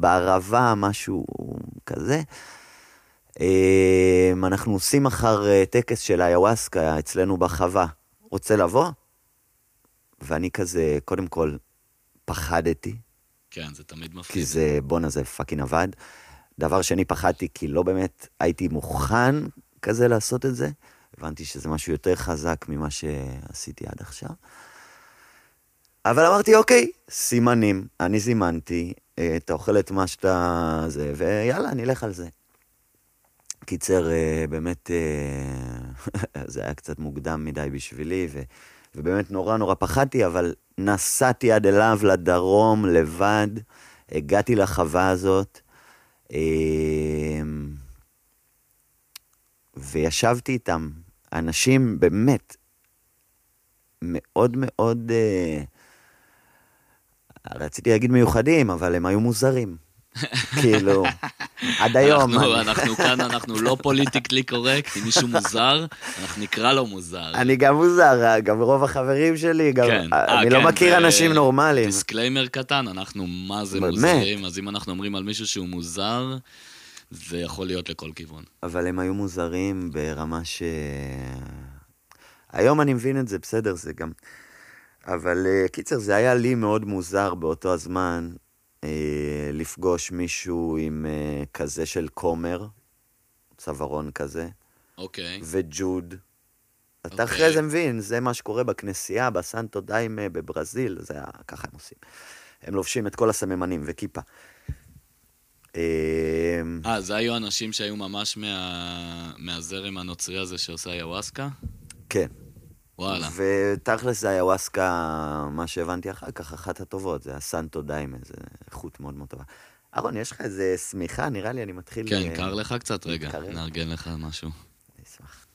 [SPEAKER 3] בערבה, משהו כזה. אמ, אנחנו עושים מחר אה, טקס של איוואסקה אצלנו בחווה. רוצה לבוא? ואני כזה, קודם כל, פחדתי.
[SPEAKER 2] כן, זה תמיד מפחיד.
[SPEAKER 3] כי זה, בואנה, זה פאקינג עבד. דבר שני, פחדתי כי לא באמת הייתי מוכן כזה לעשות את זה. הבנתי שזה משהו יותר חזק ממה שעשיתי עד עכשיו. אבל אמרתי, אוקיי, סימנים, אני זימנתי, אה, אתה אוכל את מה שאתה... זה, ויאללה, נלך על זה. קיצר, אה, באמת, אה, זה היה קצת מוקדם מדי בשבילי, ו, ובאמת נורא נורא פחדתי, אבל נסעתי עד אליו לדרום לבד, הגעתי לחווה הזאת, וישבתי איתם. אנשים באמת מאוד מאוד... רציתי להגיד מיוחדים, אבל הם היו מוזרים. כאילו, עד היום.
[SPEAKER 2] אנחנו, אני... אנחנו כאן, אנחנו לא politically correct, אם מישהו מוזר, אנחנו נקרא לו מוזר.
[SPEAKER 3] אני גם מוזר, גם רוב החברים שלי, גם... כן, אני אה, לא כן, מכיר ו... אנשים נורמליים.
[SPEAKER 2] disclaimer קטן, אנחנו מה זה באמת? מוזרים, אז אם אנחנו אומרים על מישהו שהוא מוזר, זה יכול להיות לכל כיוון.
[SPEAKER 3] אבל הם היו מוזרים ברמה ש... היום אני מבין את זה, בסדר, זה גם... אבל uh, קיצר, זה היה לי מאוד מוזר באותו הזמן uh, לפגוש מישהו עם uh, כזה של כומר, צווארון כזה.
[SPEAKER 2] אוקיי.
[SPEAKER 3] וג'וד. אתה okay. אחרי זה מבין, זה מה שקורה בכנסייה, בסנטו דיימה בברזיל, זה היה, ככה הם עושים. הם לובשים את כל הסממנים וכיפה.
[SPEAKER 2] אה, זה היו אנשים שהיו ממש מה... מהזרם הנוצרי הזה שעושה איוואסקה?
[SPEAKER 3] כן.
[SPEAKER 2] וואלה.
[SPEAKER 3] ותכלס זה איוואסקה, מה שהבנתי אחר כך, אחת הטובות, זה הסנטו דיימה, זה איכות מאוד מאוד טובה. אהרון, יש לך איזה שמיכה? נראה לי אני מתחיל...
[SPEAKER 2] כן, קר לך קצת? רגע, נארגן לך משהו.
[SPEAKER 3] אני אשמח.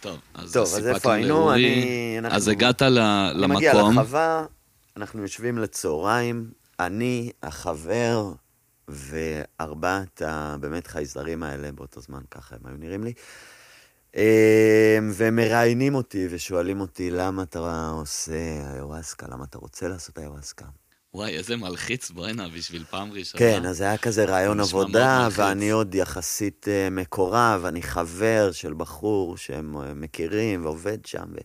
[SPEAKER 2] טוב, אז
[SPEAKER 3] טוב, אז איפה היינו? אני...
[SPEAKER 2] אז הגעת למקום. אני
[SPEAKER 3] מגיע לחווה, אנחנו יושבים לצהריים, אני, החבר, וארבעת הבאמת חייזרים האלה באותו זמן, ככה הם היו נראים לי. אמ, והם מראיינים אותי ושואלים אותי, למה אתה עושה איוואסקה? למה אתה רוצה לעשות איוואסקה?
[SPEAKER 2] וואי, איזה מלחיץ בואנה בשביל פעם ראשונה.
[SPEAKER 3] כן, אז היה כזה רעיון עבודה, ואני עוד יחסית uh, מקורב, אני חבר של בחור שהם uh, מכירים ועובד שם. ו...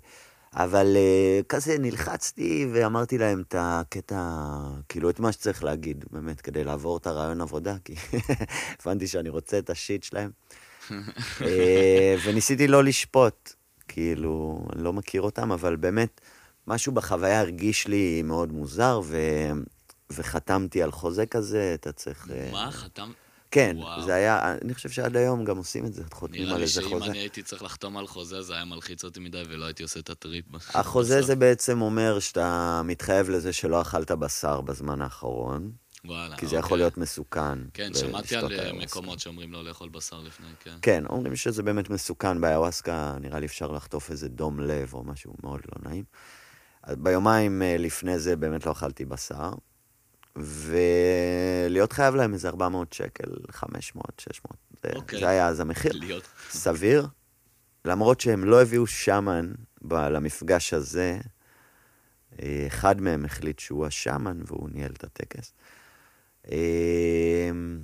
[SPEAKER 3] אבל uh, כזה נלחצתי ואמרתי להם את הקטע, כאילו את מה שצריך להגיד, באמת, כדי לעבור את הרעיון עבודה, כי הבנתי שאני רוצה את השיט שלהם. אה, וניסיתי לא לשפוט, כאילו, אני לא מכיר אותם, אבל באמת, משהו בחוויה הרגיש לי מאוד מוזר, ו... וחתמתי על חוזה כזה, אתה צריך...
[SPEAKER 2] אה, מה? חתם?
[SPEAKER 3] כן, וואו. זה היה, אני חושב שעד היום גם עושים את זה, חותמים על איזה חוזה.
[SPEAKER 2] נראה לי שאם אני הייתי צריך לחתום על חוזה, זה היה מלחיץ אותי מדי ולא הייתי עושה את הטריפ.
[SPEAKER 3] החוזה זה בעצם אומר שאתה מתחייב לזה שלא אכלת בשר בזמן האחרון,
[SPEAKER 2] וואלה,
[SPEAKER 3] כי זה יכול להיות מסוכן.
[SPEAKER 2] כן, שמעתי על אה, מקומות שאומרים לא לאכול בשר לפני, כן.
[SPEAKER 3] כן, אומרים שזה באמת מסוכן. באיוואסקה נראה לי אפשר לחטוף איזה דום לב או משהו מאוד לא נעים. ביומיים אה, לפני זה באמת לא אכלתי בשר, ולהיות חייב להם איזה 400 שקל, 500, 600. זה, אוקיי. זה היה אז המחיר. להיות... סביר. למרות שהם לא הביאו שמן למפגש הזה, אה, אחד מהם החליט שהוא השמן והוא ניהל את הטקס. אמ,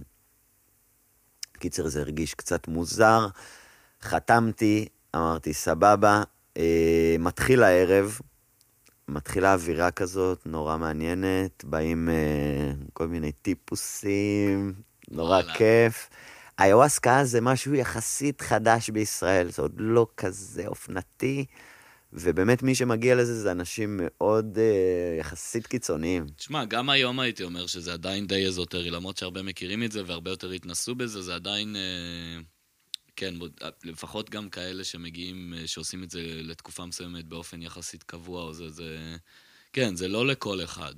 [SPEAKER 3] קיצר, זה הרגיש קצת מוזר. חתמתי, אמרתי, סבבה, אה, מתחיל הערב, מתחילה אווירה כזאת, נורא מעניינת, באים אה, כל מיני טיפוסים, נורא. כיף. איוואסקה זה משהו יחסית חדש בישראל, זה עוד לא כזה אופנתי, ובאמת מי שמגיע לזה זה אנשים מאוד אה, יחסית קיצוניים.
[SPEAKER 2] תשמע, גם היום הייתי אומר שזה עדיין די אזוטרי, למרות שהרבה מכירים את זה והרבה יותר התנסו בזה, זה עדיין... אה, כן, בוד- לפחות גם כאלה שמגיעים, אה, שעושים את זה לתקופה מסוימת באופן יחסית קבוע, או זה, זה... כן, זה לא לכל אחד.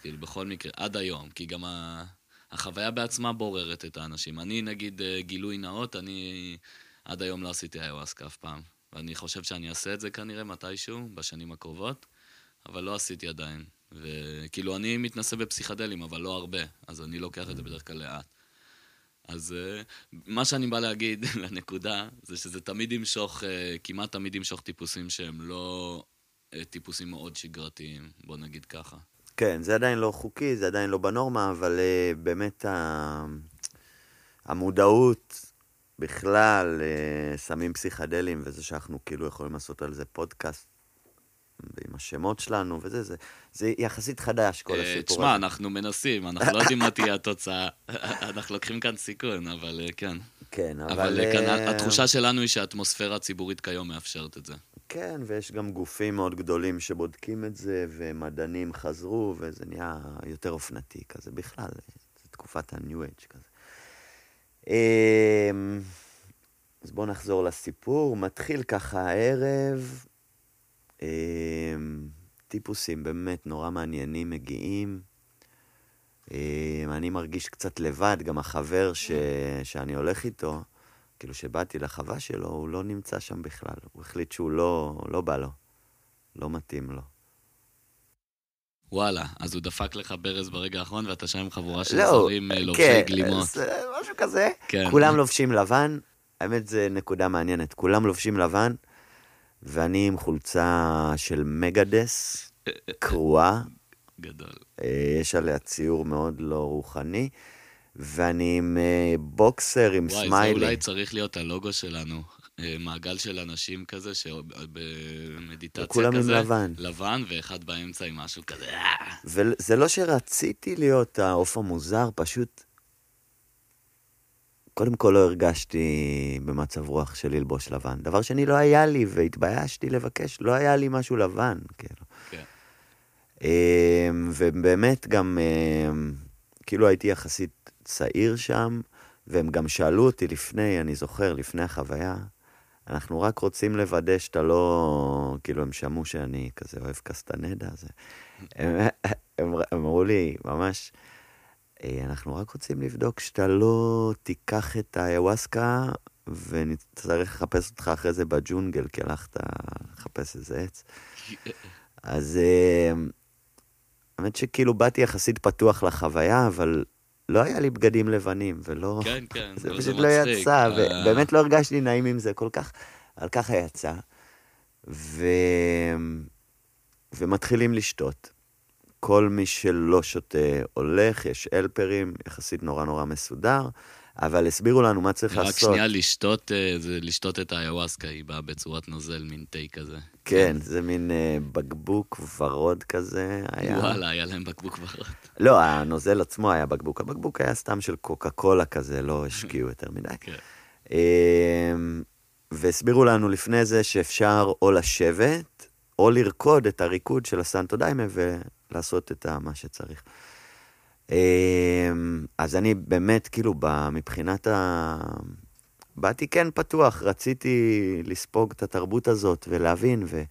[SPEAKER 2] כאילו, בכל מקרה, עד היום, כי גם ה... החוויה בעצמה בוררת את האנשים. אני, נגיד, אה, גילוי נאות, אני עד היום לא עשיתי איוואסקה אף פעם. ואני חושב שאני אעשה את זה כנראה מתישהו, בשנים הקרובות, אבל לא עשיתי עדיין. וכאילו, אני מתנסה בפסיכדלים, אבל לא הרבה, אז אני לוקח את זה בדרך כלל לאט. אז אה, מה שאני בא להגיד לנקודה, זה שזה תמיד ימשוך, אה, כמעט תמיד ימשוך טיפוסים שהם לא אה, טיפוסים מאוד שגרתיים, בוא נגיד ככה.
[SPEAKER 3] כן, זה עדיין לא חוקי, זה עדיין לא בנורמה, אבל באמת. המודעות בכלל, סמים פסיכדליים, וזה שאנחנו כאילו יכולים לעשות על זה פודקאסט עם השמות שלנו וזה, זה, זה יחסית חדש, כל
[SPEAKER 2] אה,
[SPEAKER 3] הסיפור
[SPEAKER 2] תשמע,
[SPEAKER 3] הזה.
[SPEAKER 2] אנחנו מנסים, אנחנו לא יודעים מה תהיה התוצאה. אנחנו לוקחים כאן סיכון, אבל אה, כן.
[SPEAKER 3] כן, אבל...
[SPEAKER 2] אבל אה, כאן
[SPEAKER 3] אה,
[SPEAKER 2] התחושה שלנו היא שהאטמוספירה הציבורית כיום מאפשרת את זה.
[SPEAKER 3] כן, ויש גם גופים מאוד גדולים שבודקים את זה, ומדענים חזרו, וזה נהיה יותר אופנתי כזה בכלל, זה תקופת ה-New Age כזה. אמ, אז בואו נחזור לסיפור. מתחיל ככה הערב, אמ, טיפוסים באמת נורא מעניינים מגיעים. אמ, אני מרגיש קצת לבד, גם החבר ש... שאני הולך איתו, כאילו שבאתי לחווה שלו, הוא לא נמצא שם בכלל. הוא החליט שהוא לא, לא בא לו, לא מתאים לו.
[SPEAKER 2] וואלה, אז הוא דפק לך ברז ברגע האחרון, ואתה שם עם חבורה של
[SPEAKER 3] לא,
[SPEAKER 2] זרים אה, לובשי
[SPEAKER 3] כן,
[SPEAKER 2] גלימות.
[SPEAKER 3] זה משהו כזה.
[SPEAKER 2] כן.
[SPEAKER 3] כולם לובשים לבן, האמת זה נקודה מעניינת. כולם לובשים לבן, ואני עם חולצה של מגדס, קרועה,
[SPEAKER 2] גדול.
[SPEAKER 3] אה, יש עליה ציור מאוד לא רוחני, ואני עם אה, בוקסר, עם
[SPEAKER 2] וואי, זה
[SPEAKER 3] סמיילי.
[SPEAKER 2] אולי צריך להיות הלוגו שלנו. אה, מעגל של אנשים כזה, שבמדיטציה
[SPEAKER 3] וכולם עם
[SPEAKER 2] כזה.
[SPEAKER 3] לבן.
[SPEAKER 2] לבן, ואחד באמצע עם משהו כזה. אה.
[SPEAKER 3] וזה לא שרציתי להיות העוף המוזר, פשוט... קודם כל לא הרגשתי במצב רוח של ללבוש לבן. דבר שני, לא היה לי, והתביישתי לבקש, לא היה לי משהו לבן, כאילו.
[SPEAKER 2] כן.
[SPEAKER 3] אמ, ובאמת גם, אמ, כאילו הייתי יחסית צעיר שם, והם גם שאלו אותי לפני, אני זוכר, לפני החוויה, אנחנו רק רוצים לוודא שאתה לא... כאילו, הם שמעו שאני כזה אוהב קסטנדה, אז הם, הם, הם אמרו לי, ממש, "אה, אנחנו רק רוצים לבדוק שאתה לא תיקח את האיווסקה ונצטרך לחפש אותך אחרי זה בג'ונגל, כי הלכת לחפש איזה עץ. אז אה, האמת שכאילו באתי יחסית פתוח לחוויה, אבל לא היה לי בגדים לבנים, ולא...
[SPEAKER 2] כן, כן,
[SPEAKER 3] זה
[SPEAKER 2] אבל
[SPEAKER 3] פשוט
[SPEAKER 2] זה
[SPEAKER 3] לא
[SPEAKER 2] מצחיק.
[SPEAKER 3] יצא,
[SPEAKER 2] אה,
[SPEAKER 3] ובאמת לא הרגשתי נעים עם זה כל כך, אבל ככה יצא. ו... ומתחילים לשתות. כל מי שלא שותה הולך, יש אלפרים, יחסית נורא נורא מסודר, אבל הסבירו לנו מה צריך
[SPEAKER 2] רק
[SPEAKER 3] לעשות.
[SPEAKER 2] שנייה, לשתות, אה, זה לשתות את האיוואסקה, היא באה בצורת נוזל, מין תה כזה.
[SPEAKER 3] כן, זה מין אה, בקבוק ורוד כזה היה.
[SPEAKER 2] וואלה, היה להם בקבוק ורוד.
[SPEAKER 3] לא, הנוזל עצמו היה בקבוק. הבקבוק היה סתם של קוקה קולה כזה, לא השקיעו יותר מדי.
[SPEAKER 2] כן.
[SPEAKER 3] אמ, והסבירו לנו לפני זה שאפשר או לשבת, או לרקוד את הריקוד של הסנטו דיימה ולעשות את מה שצריך. אמ, אז אני באמת, כאילו, מבחינת ה... באתי כן פתוח, רציתי לספוג את התרבות הזאת ולהבין, ו...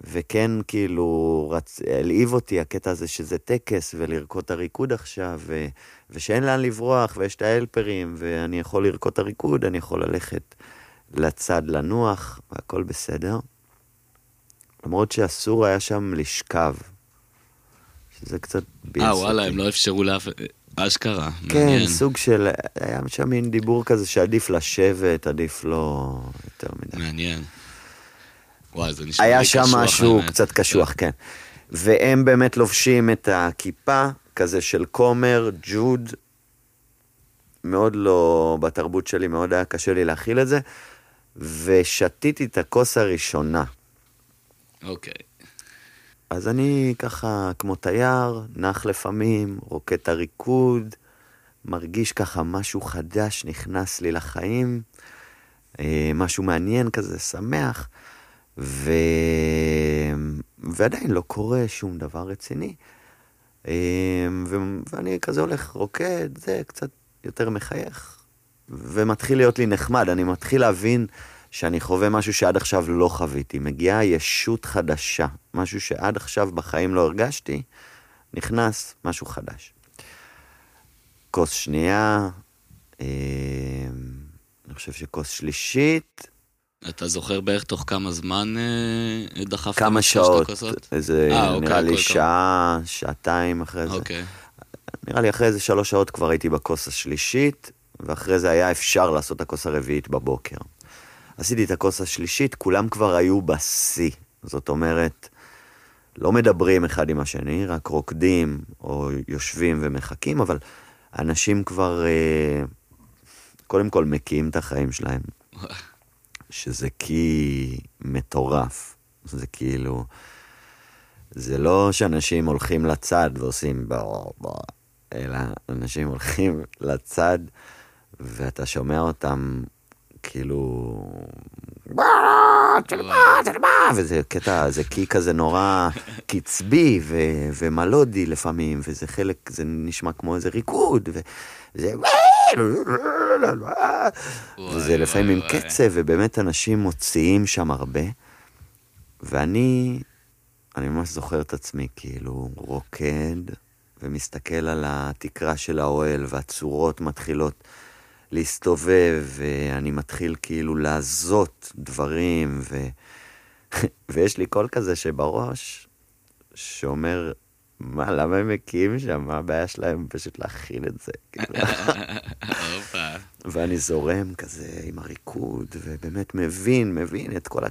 [SPEAKER 3] וכן, כאילו, רצ... הלהיב אותי הקטע הזה שזה טקס, ולרקוד את הריקוד עכשיו, ו... ושאין לאן לברוח, ויש את האלפרים, ואני יכול לרקוד את הריקוד, אני יכול ללכת לצד לנוח, והכל בסדר. למרות שאסור היה שם לשכב, שזה קצת ביאס
[SPEAKER 2] אה. וואלה, הם לא אפשרו לאף... אשכרה,
[SPEAKER 3] כן,
[SPEAKER 2] מעניין.
[SPEAKER 3] סוג של... היה שם מין דיבור כזה שעדיף לשבת, עדיף לא יותר מדי.
[SPEAKER 2] מעניין. וואי, זה נשמע לי
[SPEAKER 3] היה
[SPEAKER 2] קשוח.
[SPEAKER 3] שם משהו
[SPEAKER 2] האמת.
[SPEAKER 3] קצת קשוח, כן. והם באמת לובשים את הכיפה, כזה של כומר, ג'וד. מאוד לא בתרבות שלי, מאוד היה קשה לי להכיל את זה. ושתיתי את הכוס הראשונה.
[SPEAKER 2] אוקיי.
[SPEAKER 3] אז אני ככה כמו תייר, נח לפעמים, רוקד את הריקוד, מרגיש ככה משהו חדש נכנס לי לחיים, אה, משהו מעניין כזה, שמח, ו... ועדיין לא קורה שום דבר רציני. אה, ו... ואני כזה הולך, רוקד, זה קצת יותר מחייך, ומתחיל להיות לי נחמד, אני מתחיל להבין שאני חווה משהו שעד עכשיו לא חוויתי. מגיעה ישות חדשה, משהו שעד עכשיו בחיים לא הרגשתי, נכנס משהו חדש. כוס שנייה, אה, אני חושב שכוס שלישית,
[SPEAKER 2] אתה זוכר בערך תוך כמה זמן אה, דחפת
[SPEAKER 3] כמה שעות? איזה,
[SPEAKER 2] אה, אוקיי,
[SPEAKER 3] נראה לי
[SPEAKER 2] אוקיי,
[SPEAKER 3] שעה, שעתיים אחרי זה.
[SPEAKER 2] אוקיי.
[SPEAKER 3] נראה לי אחרי איזה שלוש שעות כבר הייתי בכוס השלישית, ואחרי זה היה אפשר לעשות את הכוס הרביעית בבוקר. עשיתי את הכוס השלישית, כולם כבר היו בשיא. זאת אומרת, לא מדברים אחד עם השני, רק רוקדים או יושבים ומחכים, אבל אנשים כבר אה, קודם כל מקיאים את החיים שלהם, שזה קי מטורף. זה כאילו... זה לא שאנשים הולכים לצד ועושים בוא בוא, אלא אנשים הולכים לצד ואתה שומע אותם כאילו... וזה קטע, זה קי כזה נורא קצבי ו- ומלודי לפעמים, וזה חלק, זה נשמע כמו איזה ריקוד, וזה... וזה לפעמים עם קצב, ובאמת אנשים מוציאים שם הרבה. ואני, אני ממש זוכר את עצמי כאילו רוקד ומסתכל על התקרה של האוהל והצורות מתחילות להסתובב ואני מתחיל כאילו לעזות דברים ו... ויש לי קול כזה שבראש שאומר, מה, למה הם מקיאים שם? מה הבעיה שלהם פשוט להכין את זה? כאילו. ואני זורם כזה עם הריקוד, ובאמת מבין, מבין את כל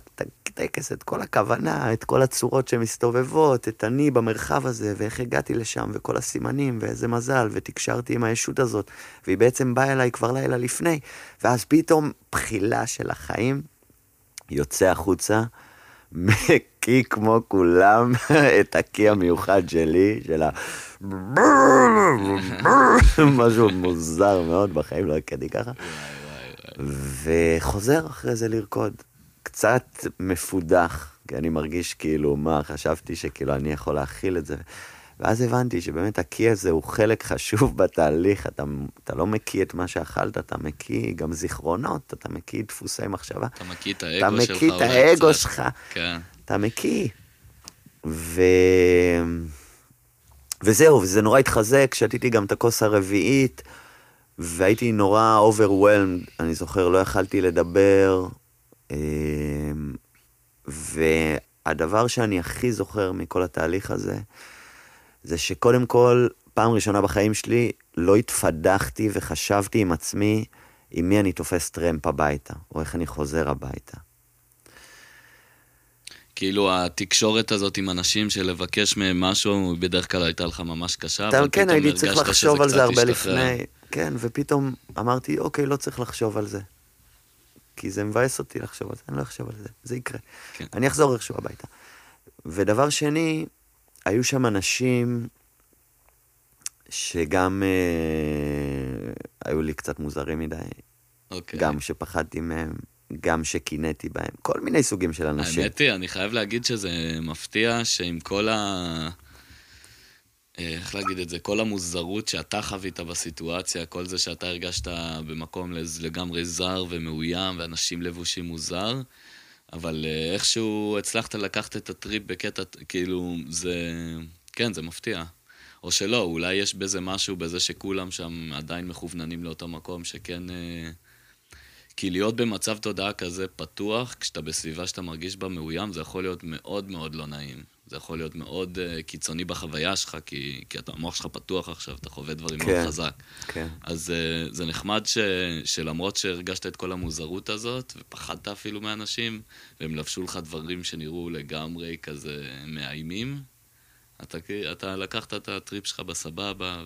[SPEAKER 3] הטקס, את כל הכוונה, את כל הצורות שמסתובבות, את אני במרחב הזה, ואיך הגעתי לשם, וכל הסימנים, ואיזה מזל, ותקשרתי עם הישות הזאת, והיא בעצם באה אליי כבר לילה לפני, ואז פתאום בחילה של החיים, יוצא החוצה, מקיא כמו כולם את הקיא המיוחד שלי, של ה... משהו מוזר מאוד, בחיים לא הקאתי ככה. וחוזר אחרי זה לרקוד. קצת מפודח, כי אני מרגיש כאילו, מה, חשבתי שכאילו אני יכול להכיל את זה. ואז הבנתי שבאמת הקיא הזה הוא חלק חשוב בתהליך, אתה, אתה לא מקיא את מה שאכלת, אתה מקיא גם זיכרונות, אתה מקיא דפוסי מחשבה.
[SPEAKER 2] אתה מקיא את
[SPEAKER 3] אתה
[SPEAKER 2] האגו שלך.
[SPEAKER 3] מקיא את האגו
[SPEAKER 2] קצת.
[SPEAKER 3] שלך,
[SPEAKER 2] כן.
[SPEAKER 3] אתה מקיא. ו... וזהו, וזה נורא התחזק, שתיתי גם את הכוס הרביעית, והייתי נורא overwhelmed, אני זוכר, לא יכלתי לדבר. אמ, והדבר שאני הכי זוכר מכל התהליך הזה, זה שקודם כל, פעם ראשונה בחיים שלי, לא התפדחתי וחשבתי עם עצמי עם מי אני תופס טרמפ הביתה, או איך אני חוזר הביתה.
[SPEAKER 2] כאילו התקשורת הזאת עם אנשים של לבקש מהם משהו, בדרך כלל הייתה לך ממש קשה, אבל
[SPEAKER 3] כן,
[SPEAKER 2] פתאום
[SPEAKER 3] הייתי צריך לחשוב על זה הרבה
[SPEAKER 2] השתחרר.
[SPEAKER 3] לפני. כן, ופתאום אמרתי, אוקיי, לא צריך לחשוב על זה. כי זה מבאס אותי לחשוב על זה, אני לא אחשוב על זה, זה יקרה.
[SPEAKER 2] כן.
[SPEAKER 3] אני אחזור איכשהו הביתה. ודבר שני, היו שם אנשים שגם אה, היו לי קצת מוזרים מדי,
[SPEAKER 2] אוקיי.
[SPEAKER 3] גם שפחדתי מהם, גם שקינאתי בהם, כל מיני סוגים של אנשים.
[SPEAKER 2] האמת היא, אני חייב להגיד שזה מפתיע שעם כל ה... איך להגיד את זה? כל המוזרות שאתה חווית בסיטואציה, כל זה שאתה הרגשת במקום לגמרי זר ומאוים, ואנשים לבושים מוזר, אבל אה, איכשהו הצלחת לקחת את הטריפ בקטע, כאילו, זה... כן, זה מפתיע. או שלא, אולי יש בזה משהו, בזה שכולם שם עדיין מכווננים לאותו מקום, שכן... אה, כי להיות במצב תודעה כזה פתוח, כשאתה בסביבה שאתה מרגיש בה מאוים, זה יכול להיות מאוד מאוד לא נעים. זה יכול להיות מאוד uh, קיצוני בחוויה שלך, כי, כי אתה, המוח שלך פתוח עכשיו, אתה חווה דברים
[SPEAKER 3] כן.
[SPEAKER 2] מאוד חזק.
[SPEAKER 3] כן.
[SPEAKER 2] אז uh, זה נחמד ש, שלמרות שהרגשת את כל המוזרות הזאת, ופחדת אפילו מאנשים, והם לבשו לך דברים שנראו לגמרי כזה מאיימים, אתה, אתה לקחת את הטריפ שלך בסבבה,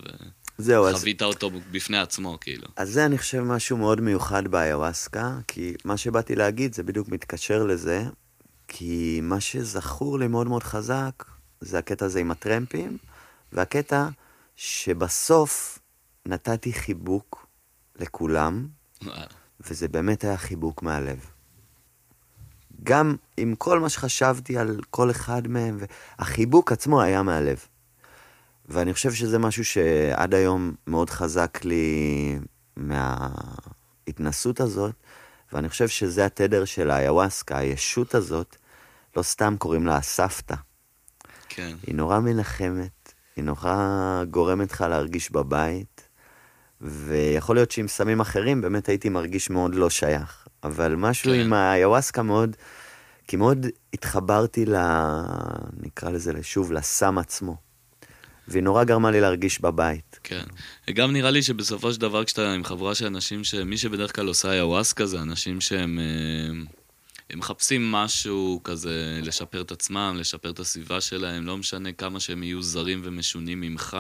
[SPEAKER 3] זהו, אז...
[SPEAKER 2] וחווית אותו בפני עצמו, כאילו.
[SPEAKER 3] אז זה אני חושב משהו מאוד מיוחד באיוואסקה, כי מה שבאתי להגיד זה בדיוק מתקשר לזה, כי מה שזכור לי מאוד מאוד חזק, זה הקטע הזה עם הטרמפים, והקטע שבסוף נתתי חיבוק לכולם. וזה באמת היה חיבוק מהלב. גם עם כל מה שחשבתי על כל אחד מהם, החיבוק עצמו היה מהלב. ואני חושב שזה משהו שעד היום מאוד חזק לי מההתנסות הזאת, ואני חושב שזה התדר של האיוואסקה, הישות הזאת, לא סתם קוראים לה הסבתא.
[SPEAKER 2] כן.
[SPEAKER 3] היא נורא מנחמת, היא נורא גורמת לך להרגיש בבית, ויכול להיות שעם סמים אחרים באמת הייתי מרגיש מאוד לא שייך. אבל משהו
[SPEAKER 2] כן.
[SPEAKER 3] עם האיוואסקה מאוד, כי מאוד התחברתי ל... נקרא לזה שוב, לסם עצמו. והיא נורא גרמה לי להרגיש בבית.
[SPEAKER 2] כן. וגם נראה לי שבסופו של דבר כשאתה עם חבורה של אנשים, שמי שבדרך כלל עושה איוואסקה זה אנשים שהם אה, הם מחפשים משהו כזה, לשפר את עצמם, לשפר את הסביבה שלהם, לא משנה כמה שהם יהיו זרים ומשונים ממך.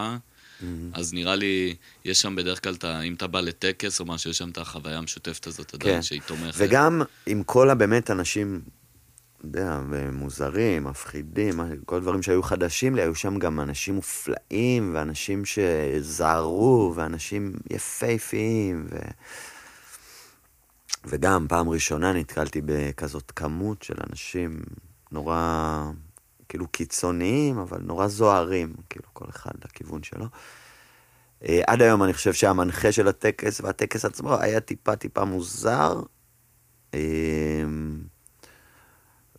[SPEAKER 2] אז נראה לי, יש שם בדרך כלל, אם אתה בא לטקס או משהו, יש שם את החוויה המשותפת הזאת עדיין,
[SPEAKER 3] כן.
[SPEAKER 2] שהיא תומכת.
[SPEAKER 3] וגם עם כל הבאמת אנשים, אתה יודע, מוזרים, מפחידים, כל הדברים שהיו חדשים לי, היו שם גם אנשים מופלאים, ואנשים שזהרו, ואנשים יפהפיים, ו... וגם פעם ראשונה נתקלתי בכזאת כמות של אנשים נורא, כאילו קיצוניים, אבל נורא זוהרים, כאילו כל אחד לכיוון שלו. אה, עד היום אני חושב שהמנחה של הטקס והטקס עצמו היה טיפה טיפה מוזר.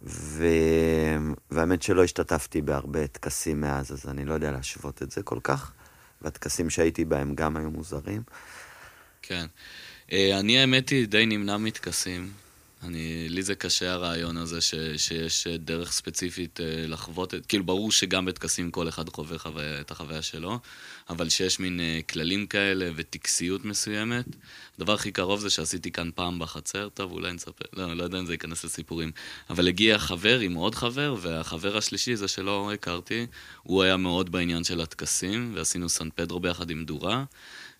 [SPEAKER 3] ו... והאמת שלא השתתפתי בהרבה טקסים מאז, אז אני לא יודע להשוות את זה כל כך. והטקסים שהייתי בהם גם היו מוזרים.
[SPEAKER 2] כן. אה, אני האמת היא די נמנע מטקסים. אני, לי זה קשה הרעיון הזה ש, שיש דרך ספציפית אה, לחוות את, כאילו ברור שגם בטקסים כל אחד חווה חוויה, את החוויה שלו, אבל שיש מין אה, כללים כאלה וטקסיות מסוימת. הדבר הכי קרוב זה שעשיתי כאן פעם בחצר, טוב אולי נספר, לא, לא יודע אם זה ייכנס לסיפורים, אבל הגיע חבר עם עוד חבר, והחבר השלישי, זה שלא הכרתי, הוא היה מאוד בעניין של הטקסים, ועשינו סן פדרו ביחד עם דורה.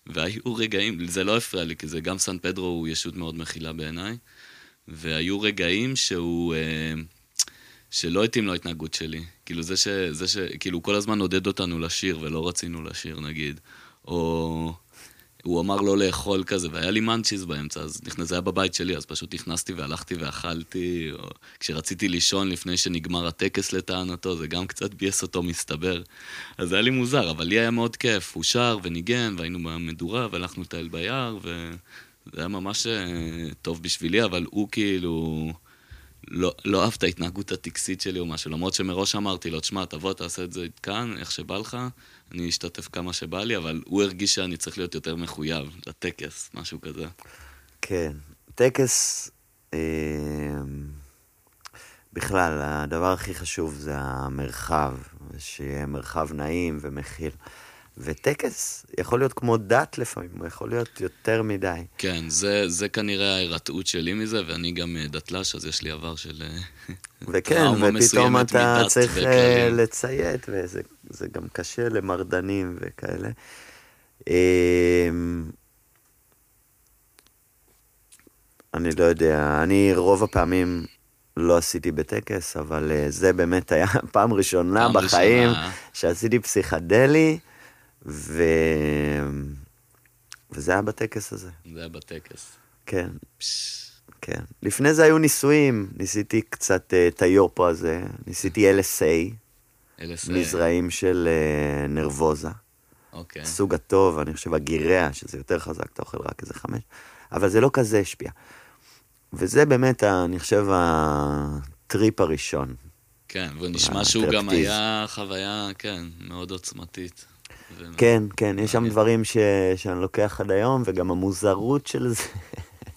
[SPEAKER 2] והיו רגעים, זה לא הפריע לי, כי זה גם סן פדרו הוא ישות מאוד מכילה בעיניי, והיו רגעים שהוא, אה, שלא התאים לו ההתנהגות שלי. כאילו זה ש... זה ש... כאילו כל הזמן עודד אותנו לשיר, ולא רצינו לשיר נגיד. או... הוא אמר לא לאכול כזה, והיה לי מאנצ'יז באמצע, אז נכנס, זה היה בבית שלי, אז פשוט נכנסתי והלכתי ואכלתי, או כשרציתי לישון לפני שנגמר הטקס לטענתו, זה גם קצת ביאס אותו מסתבר. אז זה היה לי מוזר, אבל לי היה מאוד כיף, הוא שר וניגן, והיינו במדורה, והלכנו לטייל ביער, וזה היה ממש אה, טוב בשבילי, אבל הוא כאילו... לא, לא אהב את ההתנהגות הטקסית שלי או משהו, למרות שמראש אמרתי לו, תשמע, תבוא, תעשה את זה כאן, איך שבא לך, אני אשתתף כמה שבא לי, אבל הוא הרגיש שאני צריך להיות יותר מחויב לטקס, משהו כזה.
[SPEAKER 3] כן. טקס, אה, בכלל, הדבר הכי חשוב זה המרחב, שיהיה מרחב נעים ומכיל. וטקס יכול להיות כמו דת לפעמים, הוא יכול להיות יותר מדי.
[SPEAKER 2] כן, זה, זה כנראה ההירתעות שלי מזה, ואני גם אה, דתל"ש, אז יש לי עבר של אה,
[SPEAKER 3] וכן,
[SPEAKER 2] טראומה
[SPEAKER 3] ופתאום
[SPEAKER 2] מסוימת
[SPEAKER 3] אתה
[SPEAKER 2] מדת
[SPEAKER 3] צריך אה,
[SPEAKER 2] וכללים.
[SPEAKER 3] לציית, וזה זה גם קשה למרדנים וכאלה. אמ, אני לא יודע, אני רוב הפעמים לא עשיתי בטקס, אבל זה באמת היה פעם ראשונה
[SPEAKER 2] פעם
[SPEAKER 3] בחיים
[SPEAKER 2] ראשונה.
[SPEAKER 3] שעשיתי פסיכדלי, ו... וזה היה בטקס הזה,
[SPEAKER 2] זה היה בטקס.
[SPEAKER 3] כן.
[SPEAKER 2] פש,
[SPEAKER 3] כן. לפני זה היו ניסויים, ניסיתי קצת אה, את היורפו הזה, ניסיתי LSA,
[SPEAKER 2] LSA.
[SPEAKER 3] מזרעים של אה, נרבוזה.
[SPEAKER 2] אוקיי.
[SPEAKER 3] הסוג הטוב, אני חושב הגיריה, שזה יותר חזק, אתה אוכל רק איזה חמש, אבל זה לא כזה השפיע. וזה באמת, אני חושב, הטריפ הראשון.
[SPEAKER 2] כן, ונשמע שהוא גם. היה חוויה, כן, מאוד עוצמתית.
[SPEAKER 3] כן, כן, יש שם. דברים ש... שאני לוקח עד היום, וגם המוזרות של זה,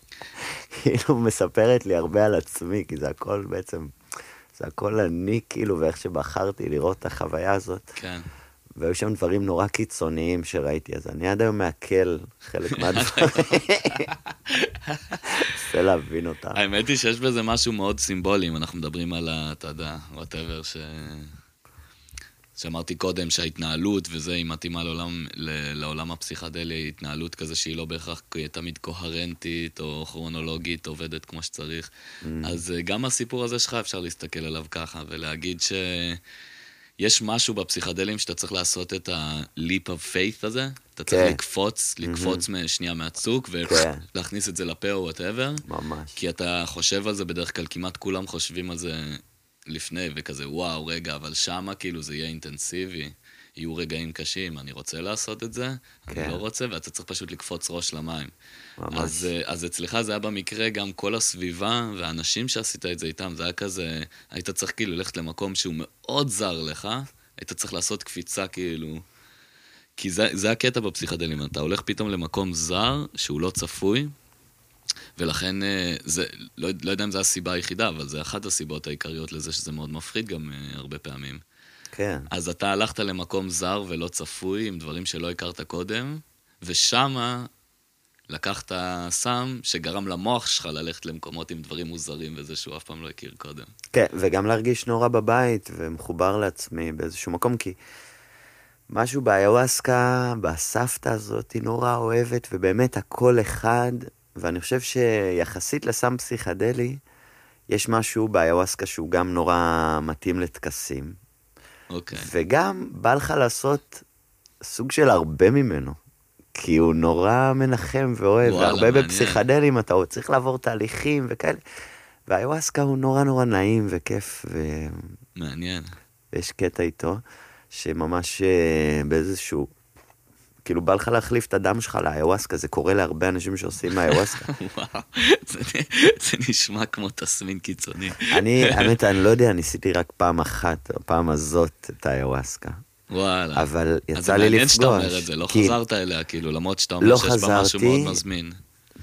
[SPEAKER 3] כאילו מספרת לי הרבה על עצמי, כי זה הכל בעצם, זה הכל אני, כאילו, ואיך שבחרתי לראות את החוויה הזאת.
[SPEAKER 2] כן.
[SPEAKER 3] והיו שם דברים נורא קיצוניים שראיתי, אז אני עד היום מעכל חלק מהדברים. מנסה להבין אותם.
[SPEAKER 2] האמת היא שיש בזה משהו מאוד סימבולי, אם אנחנו מדברים על ה... אתה יודע, וואטאבר, ש... שאמרתי קודם שההתנהלות וזה, היא מתאימה לעולם, לעולם הפסיכדלי, התנהלות כזה שהיא לא בהכרח תמיד קוהרנטית או כרונולוגית, עובדת כמו שצריך. Mm. אז אה, גם הסיפור הזה שלך אפשר להסתכל עליו ככה ולהגיד ש... יש משהו בפסיכדלים שאתה צריך לעשות את ה-leap of faith הזה, אתה צריך
[SPEAKER 3] כן.
[SPEAKER 2] לקפוץ, לקפוץ mm-hmm. שנייה מהצוק
[SPEAKER 3] כן.
[SPEAKER 2] ולהכניס את זה לפה או whatever.
[SPEAKER 3] ממש.
[SPEAKER 2] כי אתה חושב על זה, בדרך כלל כמעט כולם חושבים על זה לפני, וכזה, וואו, רגע, אבל שמה כאילו זה יהיה אינטנסיבי, יהיו רגעים קשים, אני רוצה לעשות את זה,
[SPEAKER 3] כן.
[SPEAKER 2] אני לא רוצה, ואתה צריך פשוט לקפוץ ראש למים.
[SPEAKER 3] ממש.
[SPEAKER 2] אז, אה, אז אצלך זה היה במקרה גם כל הסביבה והאנשים שעשית את זה איתם, זה היה כזה, היית צריך כאילו ללכת למקום שהוא מאוד זר לך, היית צריך לעשות קפיצה כאילו... כי זה, זה הקטע בפסיכדלים, אתה הולך פתאום למקום זר שהוא לא צפוי, ולכן אה, זה, לא, לא יודע אם זו הסיבה היחידה, אבל זה אחת הסיבות העיקריות לזה שזה מאוד מפחיד גם אה, הרבה פעמים.
[SPEAKER 3] כן.
[SPEAKER 2] אז אתה הלכת למקום זר ולא צפוי, עם דברים שלא הכרת קודם, ושמה לקחת סם שגרם למוח שלך ללכת למקומות עם דברים מוזרים וזה שהוא אף פעם לא הכיר קודם.
[SPEAKER 3] כן, וגם להרגיש נורא בבית ומחובר לעצמי באיזשהו מקום, כי משהו באיוואסקה, בסבתא הזאת, היא נורא אוהבת, ובאמת הכל אחד, ואני חושב שיחסית לסם פסיכדלי, יש משהו באיוואסקה שהוא גם נורא מתאים לטקסים,
[SPEAKER 2] אוקיי.
[SPEAKER 3] וגם בא לך לעשות סוג של הרבה ממנו. כי הוא נורא מנחם ואוהב,
[SPEAKER 2] וואלה,
[SPEAKER 3] והרבה
[SPEAKER 2] מעניין.
[SPEAKER 3] בפסיכדלים אתה עוד צריך לעבור תהליכים וכאלה. והאיוואסקה הוא נורא נורא נעים וכיף, ו...
[SPEAKER 2] מעניין.
[SPEAKER 3] ויש קטע איתו, שממש אה, באיזשהו... כאילו בא לך להחליף את הדם שלך לאיוואסקה, זה קורה להרבה אנשים שעושים איוואסקה.
[SPEAKER 2] וואו, זה, נשמע כמו תסמין קיצוני.
[SPEAKER 3] אני, האמת, אני לא יודע, ניסיתי רק פעם אחת, הפעם הזאת, את האיוואסקה.
[SPEAKER 2] וואלה.
[SPEAKER 3] אבל
[SPEAKER 2] אז
[SPEAKER 3] יצא לי
[SPEAKER 2] זה מעניין שאתה
[SPEAKER 3] לפגוש.
[SPEAKER 2] אומר את זה, לא
[SPEAKER 3] כי-
[SPEAKER 2] חזרת אליה, כאילו, למרות שאתה אומר
[SPEAKER 3] לא
[SPEAKER 2] שיש בה משהו
[SPEAKER 3] חזרתי.
[SPEAKER 2] מאוד מזמין.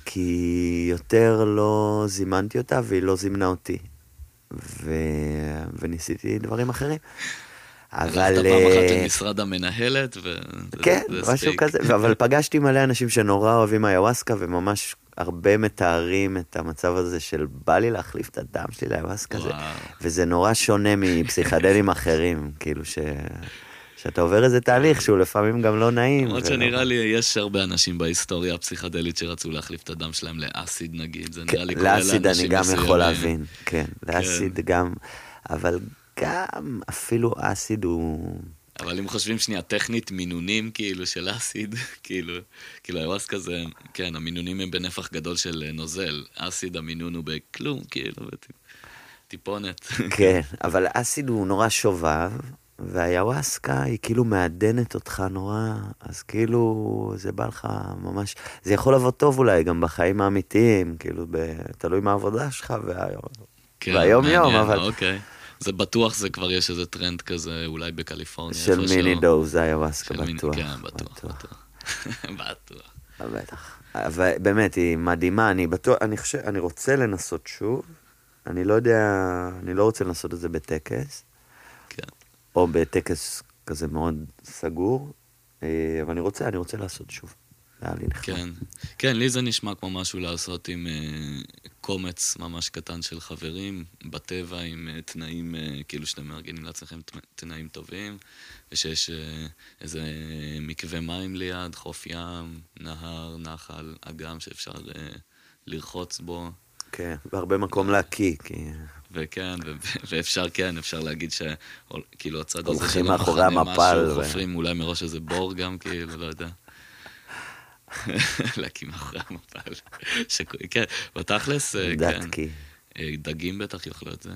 [SPEAKER 3] כי יותר לא זימנתי אותה והיא לא זימנה אותי. ו... וניסיתי דברים אחרים. אבל...
[SPEAKER 2] הלכת פעם אחת
[SPEAKER 3] אה,
[SPEAKER 2] למשרד המנהלת, ו...
[SPEAKER 3] כן,
[SPEAKER 2] זה
[SPEAKER 3] משהו. כזה, אבל פגשתי מלא אנשים שנורא אוהבים איוואסקה, וממש הרבה מתארים את המצב הזה של בא לי להחליף את הדם שלי לאיוואסקה, זה-. וזה נורא שונה מפסיכדלים אחרים, כאילו ש... שאתה עובר איזה תהליך שהוא לפעמים גם לא נעים.
[SPEAKER 2] למרות שנראה לי, יש הרבה אנשים בהיסטוריה הפסיכדלית שרצו להחליף את הדם שלהם לאסיד נגיד, זה נראה לי
[SPEAKER 3] כן,
[SPEAKER 2] קורה
[SPEAKER 3] לאסיד
[SPEAKER 2] לאנשים
[SPEAKER 3] אני גם יכול
[SPEAKER 2] מסוימים.
[SPEAKER 3] להבין, כן, לאסיד גם, אבל גם אפילו אסיד הוא...
[SPEAKER 2] אבל אם חושבים שנייה, טכנית מינונים כאילו של אסיד, כאילו, כאילו איוואסקה זה, כן, המינונים הם בנפח גדול של אה, נוזל, אסיד המינון הוא בכלום, כאילו, טיפונת.
[SPEAKER 3] כן, אבל אסיד הוא נורא שובב, והיוואסקה היא כאילו מעדנת אותך נורא, אז כאילו זה בא לך ממש, זה יכול לבוא טוב אולי גם בחיים האמיתיים, כאילו, ב... תלוי מה העבודה שלך, וה...
[SPEAKER 2] כן,
[SPEAKER 3] ביום-יום,
[SPEAKER 2] מעניין,
[SPEAKER 3] אבל-
[SPEAKER 2] אוקיי. זה בטוח, זה כבר יש איזה טרנד כזה, אולי בקליפורניה.
[SPEAKER 3] של. מיני דוז, היוואסקה,
[SPEAKER 2] של מיני-
[SPEAKER 3] בטוח.
[SPEAKER 2] כן, בטוח, בטוח.
[SPEAKER 3] בטח. אבל באמת, היא מדהימה, אני בטוח, אני חושב, אני רוצה לנסות שוב. אני לא יודע, אני לא רוצה לנסות את זה בטקס,
[SPEAKER 2] כן.
[SPEAKER 3] או בטקס כזה מאוד סגור, אה, אבל אני רוצה, אני רוצה לעשות שוב. זה היה לי נחמד.
[SPEAKER 2] כן, כן, לי זה נשמע כמו משהו לעשות עם אה, קומץ ממש קטן של חברים, בטבע, עם אה, תנאים, אה, כאילו שאתם מארגנים לעצמכם תנאים טובים, ושיש אה, איזה מקווה מים ליד, חוף ים, נהר, נחל, אגם שאפשר לרחוץ בו.
[SPEAKER 3] כן, והרבה מקום להקיא, כי...
[SPEAKER 2] וכן, ואפשר, כן, אפשר להגיד שכאילו הצד הזה של המחנה משהו, חופרים אולי מראש איזה בור גם, כאילו, לא יודע. להקים מאחורי המפל. כן, בתכלס, אה, כן.
[SPEAKER 3] דתקי.
[SPEAKER 2] אה, דגים בטח יאכלו את זה.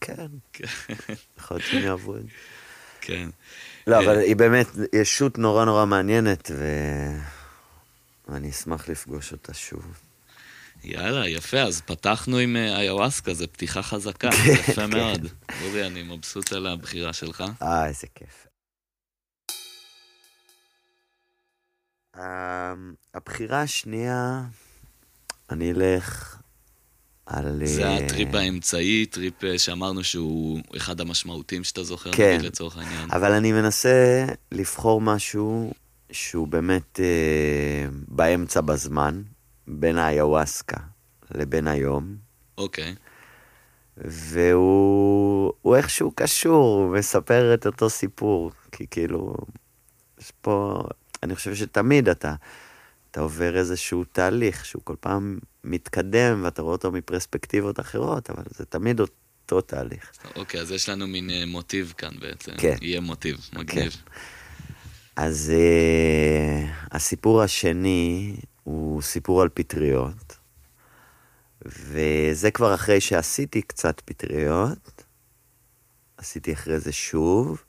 [SPEAKER 3] כן,
[SPEAKER 2] כן,
[SPEAKER 3] יכול להיות שהם יאהבו את זה.
[SPEAKER 2] כן.
[SPEAKER 3] לא,
[SPEAKER 2] אה,
[SPEAKER 3] אבל היא באמת ישות נורא נורא מעניינת. ואני אשמח לפגוש אותה שוב.
[SPEAKER 2] יאללה, יפה, אז פתחנו עם אה, איוואסקה, זו פתיחה חזקה,
[SPEAKER 3] כן,
[SPEAKER 2] יפה
[SPEAKER 3] כן.
[SPEAKER 2] מאוד. אורי, אני מבסוט על הבחירה שלך.
[SPEAKER 3] אה, איזה כיף. הבחירה השנייה, אני אלך על...
[SPEAKER 2] זה
[SPEAKER 3] אה,
[SPEAKER 2] הטריפ האמצעי, טריפ אה, שאמרנו שהוא אחד המשמעותיים שאתה זוכר,
[SPEAKER 3] כן.
[SPEAKER 2] נגיד לצורך העניין.
[SPEAKER 3] אבל אני מנסה לבחור משהו שהוא באמת אה, באמצע בזמן, בין האיוואסקה לבין היום.
[SPEAKER 2] אוקיי,
[SPEAKER 3] והוא הוא איכשהו קשור, הוא מספר את אותו סיפור, כי כאילו, יש פה, אני חושב שתמיד אתה, אתה עובר איזשהו תהליך שהוא כל פעם מתקדם ואתה רואה אותו מפרספקטיבות אחרות, אבל זה תמיד אותו תהליך.
[SPEAKER 2] אוקיי, אז יש לנו מין אה, מוטיב כאן בעצם.
[SPEAKER 3] כן.
[SPEAKER 2] יהיה מוטיב, מגניב.
[SPEAKER 3] אז uh, הסיפור השני הוא סיפור על פטריות, וזה כבר אחרי שעשיתי קצת פטריות, עשיתי אחרי זה שוב.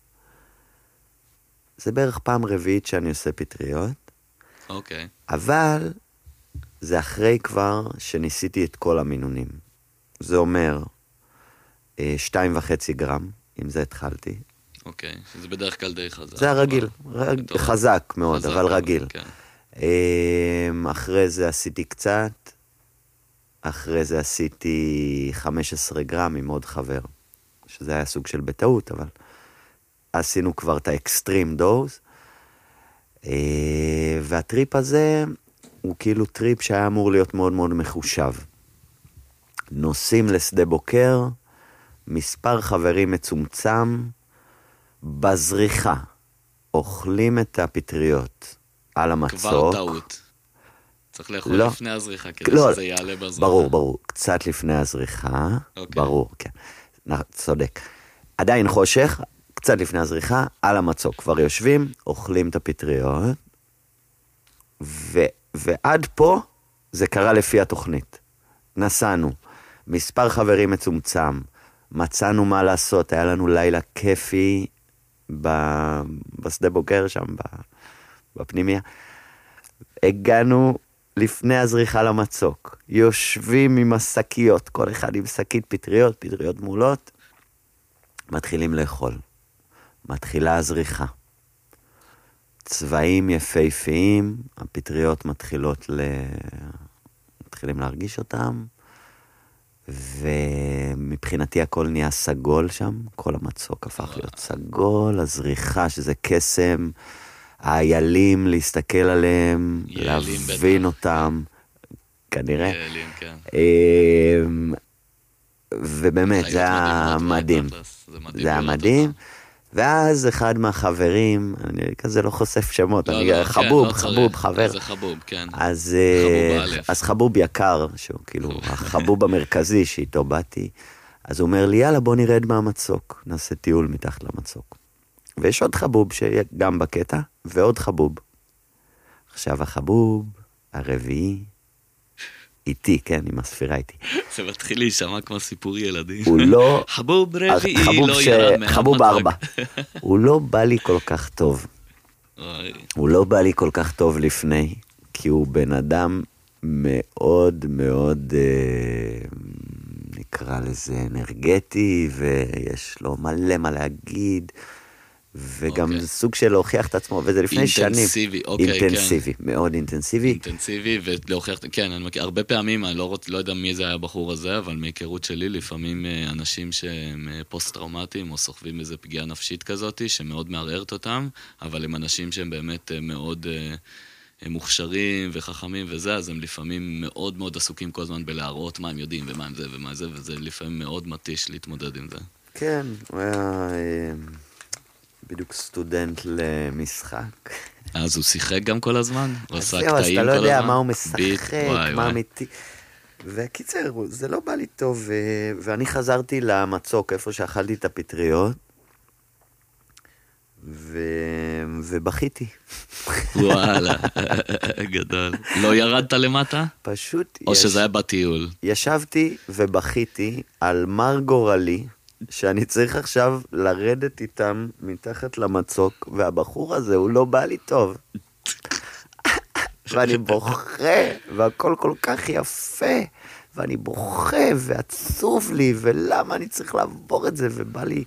[SPEAKER 3] זה בערך פעם רביעית שאני עושה פטריות,
[SPEAKER 2] אוקיי.
[SPEAKER 3] אבל זה אחרי כבר שניסיתי את כל המינונים. זה אומר, אה, שתיים וחצי גרם, עם זה התחלתי.
[SPEAKER 2] אוקיי, שזה בדרך כלל די חזק.
[SPEAKER 3] זה הרגיל,
[SPEAKER 2] אבל-
[SPEAKER 3] רג...
[SPEAKER 2] טוב.
[SPEAKER 3] חזק מאוד,
[SPEAKER 2] חזק,
[SPEAKER 3] אבל רגיל.
[SPEAKER 2] כן.
[SPEAKER 3] אמ, אחרי זה עשיתי קצת, אחרי זה עשיתי 15 גרם עם עוד חבר, שזה היה סוג של בטעות, אבל עשינו כבר את האקסטרים דוז. אה, והטריפ הזה הוא כאילו טריפ שהיה אמור להיות מאוד מאוד מחושב. נוסעים לשדה בוקר, מספר חברים מצומצם, בזריחה, אוכלים את הפטריות על המצוק.
[SPEAKER 2] כבר טעות. צריך לאכול
[SPEAKER 3] לא.
[SPEAKER 2] לפני הזריחה, כדי
[SPEAKER 3] לא,
[SPEAKER 2] שזה יעלה בזריחה.
[SPEAKER 3] ברור, ברור. קצת לפני הזריחה,
[SPEAKER 2] אוקיי.
[SPEAKER 3] ברור, כן. צודק. עדיין חושך, קצת לפני הזריחה, על המצוק. כבר יושבים, אוכלים את הפטריות, ו, ועד פה זה קרה לפי התוכנית. נסענו, מספר חברים מצומצם, מצאנו מה לעשות, היה לנו לילה כיפי ב, בשדה בוקר שם, ב, בפנימיה. הגענו לפני הזריחה למצוק, יושבים עם השקיות, כל אחד עם שקית פטריות, פטריות מעולות, מתחילים לאכול. מתחילה הזריחה. צבעים יפהפיים, הפטריות מתחילות ל... מתחילים להרגיש אותם, ומבחינתי הכל נהיה סגול שם, כל המצוק הפך להיות סגול, הזריחה שזה קסם, האיילים, להסתכל עליהם, להבין
[SPEAKER 2] בטח.
[SPEAKER 3] אותם, כנראה.
[SPEAKER 2] יעלים, כן.
[SPEAKER 3] אמ, ובאמת, זה היה מדהים.
[SPEAKER 2] זה
[SPEAKER 3] היה מדהים. ואז אחד מהחברים, אני כזה לא חושף שמות,
[SPEAKER 2] לא,
[SPEAKER 3] אני
[SPEAKER 2] לא, כן,
[SPEAKER 3] חבוב,
[SPEAKER 2] לא
[SPEAKER 3] חבוב,
[SPEAKER 2] צריך.
[SPEAKER 3] חבר.
[SPEAKER 2] זה חבוב, כן.
[SPEAKER 3] אז, אה,
[SPEAKER 2] חבוב א'.
[SPEAKER 3] אז חבוב יקר, שהוא כאילו החבוב המרכזי שאיתו באתי, אז הוא אומר לי, יאללה, בוא נרד מהמצוק, נעשה טיול מתחת למצוק. ויש עוד חבוב שיהיה גם בקטע, ועוד חבוב. עכשיו החבוב הרביעי, איתי, כן, עם הספירה איתי.
[SPEAKER 2] זה מתחיל להישמע כמו סיפור ילדים.
[SPEAKER 3] הוא לא...
[SPEAKER 2] חבוב רביעי לא
[SPEAKER 3] ש-
[SPEAKER 2] ירד מהמצוק.
[SPEAKER 3] חבוב ארבע. הוא לא בא לי כל כך טוב. הוא לא בא לי כל כך טוב לפני, כי הוא בן אדם מאוד מאוד, אה, נקרא לזה אנרגטי, ויש לו מלא מה להגיד, וגם
[SPEAKER 2] אוקיי.
[SPEAKER 3] זה סוג של להוכיח את עצמו, וזה לפני שנים.
[SPEAKER 2] אינטנסיבי, אוקיי, כן.
[SPEAKER 3] אינטנסיבי, מאוד אינטנסיבי.
[SPEAKER 2] אינטנסיבי ולהוכיח, כן, אני מכיר, הרבה פעמים, אני לא, רוצ, לא יודע מי זה היה הבחור הזה, אבל מהיכרות שלי, לפעמים אה, אנשים שהם אה, פוסט-טראומטיים או סוחבים איזה פגיעה נפשית כזאת, שמאוד מערערת אותם, אבל הם אנשים שהם באמת אה, מאוד הם מוכשרים וחכמים וזה, אז הם לפעמים מאוד מאוד עסוקים כל הזמן בלהראות מה הם יודעים ומה הם זה ומה זה, וזה לפעמים מאוד מתיש להתמודד עם זה.
[SPEAKER 3] כן, הוא היה בדיוק סטודנט למשחק.
[SPEAKER 2] אז הוא שיחק גם כל הזמן? הוא
[SPEAKER 3] אז
[SPEAKER 2] עשה
[SPEAKER 3] זהו, אז
[SPEAKER 2] קטעים
[SPEAKER 3] אתה
[SPEAKER 2] כל
[SPEAKER 3] לא
[SPEAKER 2] הזמן?
[SPEAKER 3] יודע מה הוא משחק, מה. אמיתי. וקיצר, זה לא בא לי טוב, ו- ואני חזרתי למצוק, איפה שאכלתי את הפטריות, ו- ובכיתי.
[SPEAKER 2] וואלה, גדול. לא ירדת למטה?
[SPEAKER 3] פשוט
[SPEAKER 2] או
[SPEAKER 3] יש-
[SPEAKER 2] שזה היה בטיול?
[SPEAKER 3] ישבתי ובכיתי על מר גורלי, שאני צריך עכשיו לרדת איתם מתחת למצוק, והבחור הזה, הוא לא בא לי טוב. ואני בוכה, והכל כל כך יפה, ואני בוכה, ועצוב לי, ולמה אני צריך לעבור את זה, ובא לי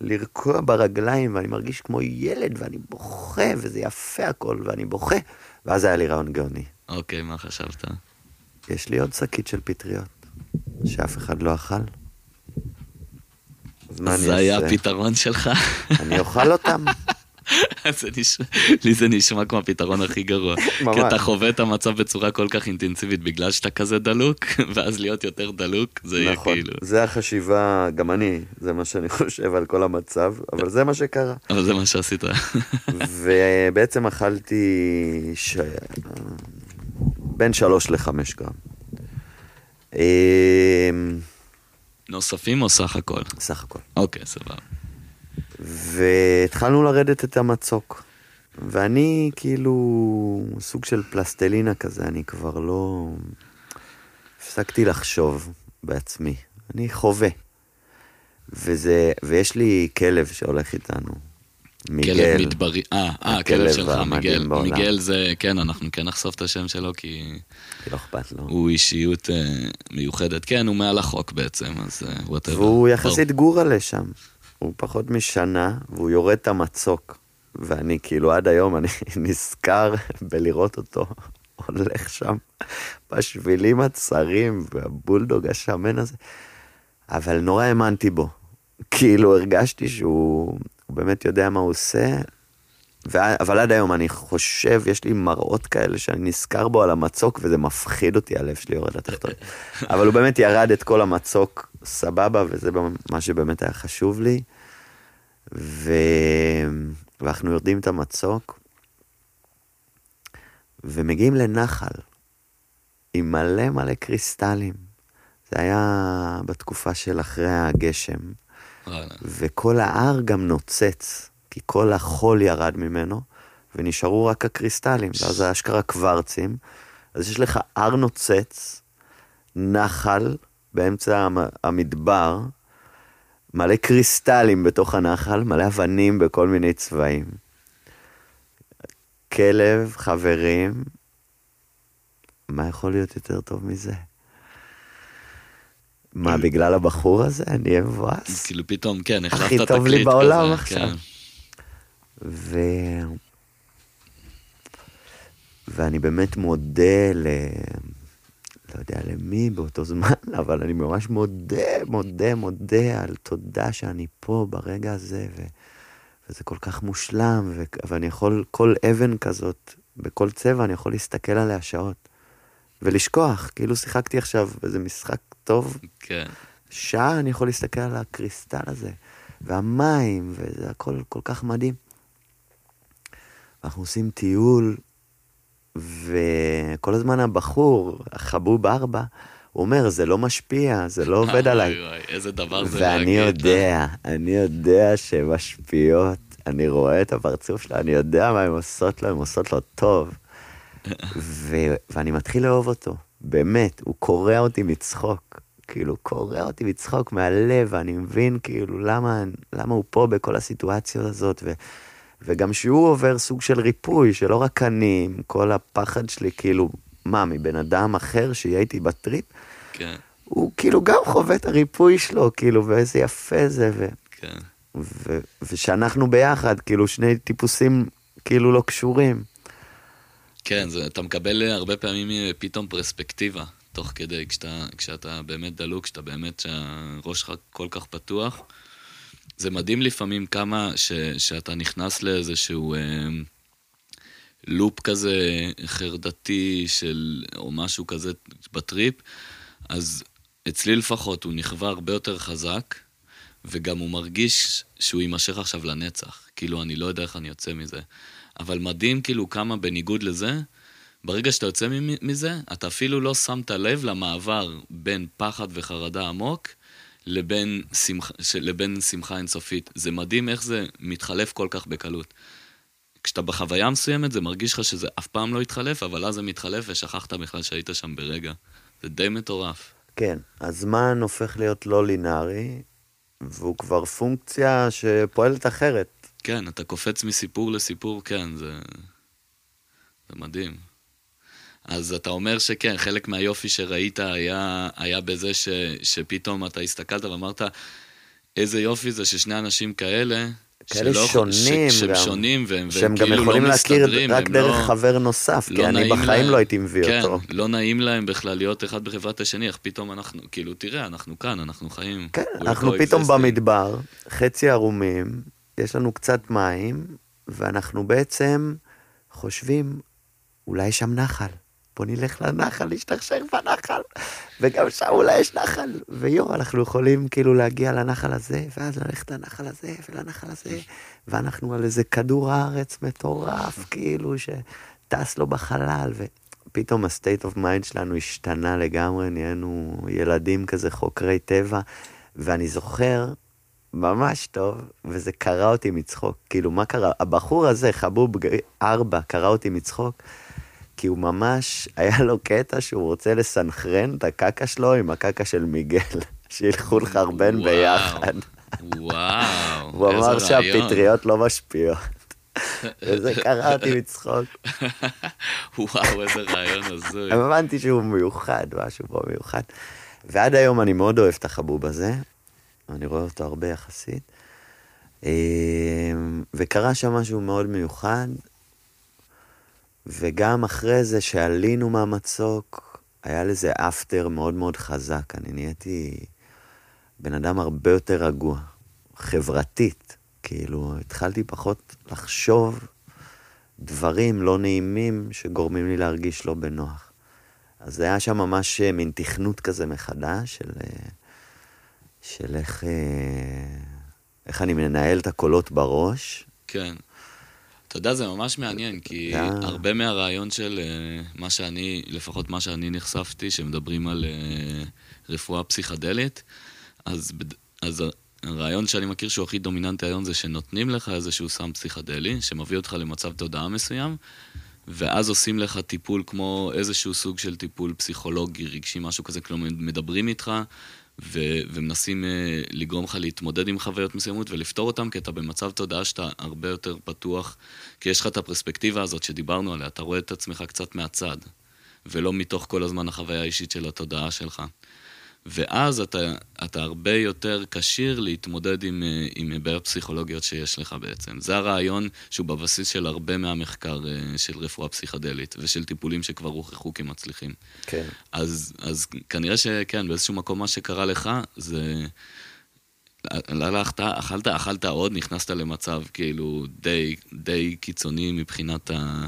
[SPEAKER 3] לרקוע ברגליים, ואני מרגיש כמו ילד, ואני בוכה, וזה יפה הכל, ואני בוכה. ואז היה לי רעיון גאוני.
[SPEAKER 2] אוקיי, מה חשבת?
[SPEAKER 3] יש לי עוד שקית של פטריות, שאף אחד לא אכל. אז מה אני
[SPEAKER 2] זה היה
[SPEAKER 3] אעשה?
[SPEAKER 2] הפתרון שלך?
[SPEAKER 3] אני אוכל אותם.
[SPEAKER 2] לי זה נשמע כמו הפתרון הכי גרוע.
[SPEAKER 3] ממש.
[SPEAKER 2] כי אתה חווה את המצב בצורה כל כך אינטנסיבית בגלל שאתה כזה דלוק, ואז להיות יותר דלוק, זה יהיה
[SPEAKER 3] נכון,
[SPEAKER 2] כאילו...
[SPEAKER 3] זה החשיבה, גם אני, זה מה שאני חושב על כל המצב, אבל זה מה שקרה.
[SPEAKER 2] אבל זה מה שעשית.
[SPEAKER 3] ובעצם אכלתי ש... בין שלוש לחמש גרם.
[SPEAKER 2] נוספים או סך הכל?
[SPEAKER 3] סך הכל.
[SPEAKER 2] אוקיי, סבבה.
[SPEAKER 3] והתחלנו לרדת את המצוק. ואני כאילו סוג של פלסטלינה כזה, אני כבר לא... הפסקתי לחשוב בעצמי, אני חווה. וזה, ויש לי כלב שהולך איתנו, מיגל.
[SPEAKER 2] כלב מדברי, אה, אה, הכלב שלך, מיגל.
[SPEAKER 3] בעולם.
[SPEAKER 2] מיגל זה, כן, אנחנו כן נחשוף את השם שלו, כי
[SPEAKER 3] כי לא אכפת לו.
[SPEAKER 2] הוא אישיות אה, מיוחדת. כן, הוא מעל החוק בעצם, אז וואטאבר.
[SPEAKER 3] והוא יחסית גורלה שם. הוא פחות משנה, והוא יורד את המצוק. ואני כאילו עד היום, אני נזכר בלראות אותו הולך שם בשבילים הצרים, והבולדוג השמן הזה. אבל נורא האמנתי בו. כאילו הרגשתי שהוא הוא באמת יודע מה הוא עושה, ו... אבל עד היום אני חושב, יש לי מראות כאלה שאני נזכר בו על המצוק, וזה מפחיד אותי, הלב שלי יורד לתחתון. אבל הוא באמת ירד את כל המצוק סבבה, וזה מה שבאמת היה חשוב לי. ו... ואנחנו יורדים את המצוק, ומגיעים לנחל, עם מלא מלא קריסטלים. זה היה בתקופה של אחרי הגשם. וכל ההר גם נוצץ, כי כל החול ירד ממנו, ונשארו רק הקריסטלים, ואז זה אשכרה קוורצים. אז יש לך הר נוצץ, נחל באמצע המ- המדבר, מלא קריסטלים בתוך הנחל, מלא אבנים בכל מיני צבעים. כלב, חברים, מה יכול להיות יותר טוב מזה? מה, בגלל הבחור הזה? אני אהיה מבואס?
[SPEAKER 2] כאילו פתאום, כן, החלפת
[SPEAKER 3] הכי
[SPEAKER 2] תקליט
[SPEAKER 3] טוב לי
[SPEAKER 2] כזה,
[SPEAKER 3] בעולם
[SPEAKER 2] כן.
[SPEAKER 3] עכשיו. ו... ואני באמת מודה ל... לא יודע למי באותו זמן, אבל אני ממש מודה, מודה, מודה על תודה שאני פה ברגע הזה, ו... וזה כל כך מושלם, ו... ואני יכול, כל אבן כזאת, בכל צבע, אני יכול להסתכל עליה שעות, ולשכוח, כאילו שיחקתי עכשיו איזה משחק טוב,
[SPEAKER 2] כן.
[SPEAKER 3] שעה אני יכול להסתכל על הקריסטל הזה, והמים, וזה הכל כל כך מדהים. אנחנו עושים טיול, וכל הזמן הבחור, החבוב ארבע, הוא אומר, זה לא משפיע, זה לא עובד עליי.
[SPEAKER 2] וואי, וואי, איזה דבר זה
[SPEAKER 3] ואני
[SPEAKER 2] להגיד.
[SPEAKER 3] יודע, אני יודע שהן משפיעות, אני רואה את הפרצוף שלה, אני יודע מה הן עושות לו, הן עושות לו טוב. ו- ואני מתחיל לאהוב אותו, באמת, הוא קורע אותי מצחוק. כאילו, קורע אותי מצחוק מהלב, ואני מבין כאילו למה, למה הוא פה בכל הסיטואציה הזאת, ו- וגם שהוא עובר סוג של ריפוי, שלא רק אני, עם כל הפחד שלי, כאילו, מה, מבן אדם אחר שיהיה איתי בטריפ,
[SPEAKER 2] כן,
[SPEAKER 3] הוא כאילו גם חווה את הריפוי שלו, כאילו, ואיזה יפה זה, ו...
[SPEAKER 2] כן.
[SPEAKER 3] ו... ושאנחנו ביחד, כאילו, שני טיפוסים כאילו לא קשורים.
[SPEAKER 2] כן, זה, אתה מקבל הרבה פעמים אה, פתאום פרספקטיבה, תוך כדי, כשאתה, כשאתה באמת דלוק, כשאתה באמת, שהראש שלך כל כך פתוח. זה מדהים לפעמים כמה ש, שאתה נכנס לאיזשהו אה, לופ כזה חרדתי של, או משהו כזה בטריפ, אז אצלי לפחות הוא נכווה הרבה יותר חזק, וגם הוא מרגיש שהוא יימשך עכשיו לנצח. כאילו, אני לא יודע איך אני יוצא מזה. אבל מדהים כאילו כמה בניגוד לזה, ברגע שאתה יוצא מזה, אתה אפילו לא שמת לב למעבר בין פחד וחרדה עמוק לבין שמחה, לבין שמחה אינסופית. זה מדהים איך זה מתחלף כל כך בקלות. כשאתה בחוויה מסוימת, זה מרגיש לך שזה אף פעם לא יתחלף, אבל אז זה מתחלף ושכחת בכלל שהיית שם ברגע. זה די מטורף.
[SPEAKER 3] כן, הזמן הופך להיות לא לינארי, והוא כבר פונקציה שפועלת אחרת.
[SPEAKER 2] כן, אתה קופץ מסיפור לסיפור, כן, זה... זה מדהים. אז אתה אומר שכן, חלק מהיופי שראית היה, היה בזה ש, שפתאום אתה הסתכלת ואמרת, איזה יופי זה ששני אנשים כאלה,
[SPEAKER 3] כאלה
[SPEAKER 2] שלא-
[SPEAKER 3] שונים
[SPEAKER 2] ש, שהם
[SPEAKER 3] גם.
[SPEAKER 2] שונים, והם,
[SPEAKER 3] שהם
[SPEAKER 2] והם
[SPEAKER 3] גם
[SPEAKER 2] כאילו
[SPEAKER 3] יכולים
[SPEAKER 2] לא
[SPEAKER 3] להכיר
[SPEAKER 2] מסתדרים,
[SPEAKER 3] רק דרך
[SPEAKER 2] לא,
[SPEAKER 3] חבר נוסף, כי
[SPEAKER 2] לא
[SPEAKER 3] אני בחיים
[SPEAKER 2] להם.
[SPEAKER 3] לא הייתי מביא
[SPEAKER 2] כן,
[SPEAKER 3] אותו.
[SPEAKER 2] לא נעים להם בכלל להיות אחד בחברת השני, איך פתאום אנחנו, כאילו, תראה, אנחנו כאן, אנחנו חיים.
[SPEAKER 3] כן,
[SPEAKER 2] we're
[SPEAKER 3] אנחנו פתאום. במדבר, חצי ערומים, יש לנו קצת מים, ואנחנו בעצם חושבים, אולי שם נחל. בוא נלך לנחל, להשתכשך בנחל, וגם שם אולי יש נחל. ויו, אנחנו יכולים כאילו להגיע לנחל הזה, ואז ללכת לנחל הזה, ולנחל הזה, ואנחנו על איזה כדור הארץ מטורף, כאילו, שטס לו בחלל, ופתאום ה-state of mind שלנו השתנה לגמרי, נהיינו ילדים כזה חוקרי טבע, ואני זוכר ממש טוב, וזה קרע אותי מצחוק. כאילו, מה קרה? הבחור הזה, חבוב ארבע, קרע אותי מצחוק. כי הוא ממש, היה לו קטע שהוא רוצה לסנכרן את הקקה שלו עם הקקה של מיגל, שילכו לחרבן ביחד.
[SPEAKER 2] וואו,
[SPEAKER 3] הוא אמר שהפטריות לא משפיעות. וזה קרה אותי מצחוק.
[SPEAKER 2] וואו, איזה רעיון הזוי.
[SPEAKER 3] הבנתי שהוא מיוחד, משהו פה מיוחד. ועד היום אני מאוד אוהב את החבוב הזה, אני רואה אותו הרבה יחסית. אמ, וקרה שם משהו מאוד מיוחד, וגם אחרי זה שעלינו מהמצוק, היה לזה אפטר מאוד מאוד חזק. אני נהייתי בן אדם הרבה יותר רגוע, חברתית. כאילו, התחלתי פחות לחשוב דברים לא נעימים שגורמים לי להרגיש לא בנוח. אז זה היה שם ממש אה, מין תכנות כזה מחדש של, אה, של איך, אה, איך אני מנהל את הקולות בראש.
[SPEAKER 2] כן. אתה יודע, זה ממש מעניין, כי yeah. הרבה מהרעיון של uh, מה שאני, לפחות מה שאני נחשפתי, שמדברים על רפואה פסיכדלית, אז, אז הרעיון שאני מכיר שהוא הכי דומיננטי היום זה שנותנים לך איזשהו סם פסיכדלי, שמביא אותך למצב תודעה מסוים, ואז עושים לך טיפול כמו איזשהו סוג של טיפול פסיכולוגי, רגשי, משהו כזה, כלומר, מדברים איתך, ו- ומנסים uh, לגרום לך להתמודד עם חוויות מסוימות ולפתור אותן, כי אתה במצב תודעה שאתה הרבה יותר פתוח, כי יש לך את הפרספקטיבה הזאת שדיברנו עליה, אתה רואה את עצמך קצת מהצד, ולא מתוך כל הזמן החוויה האישית של התודעה שלך. ואז אתה, אתה הרבה יותר כשיר להתמודד עם, אה, עם בעיות פסיכולוגיות שיש לך בעצם. זה הרעיון שהוא בבסיס של הרבה מהמחקר אה, של רפואה פסיכדלית ושל טיפולים שכבר הוכחו כמצליחים.
[SPEAKER 3] כן.
[SPEAKER 2] אז, אז כנראה שכן, באיזשהו מקום מה שקרה לך זה... הלכת, אכלת, אכלת עוד, נכנסת למצב כאילו די, די קיצוני מבחינת ה...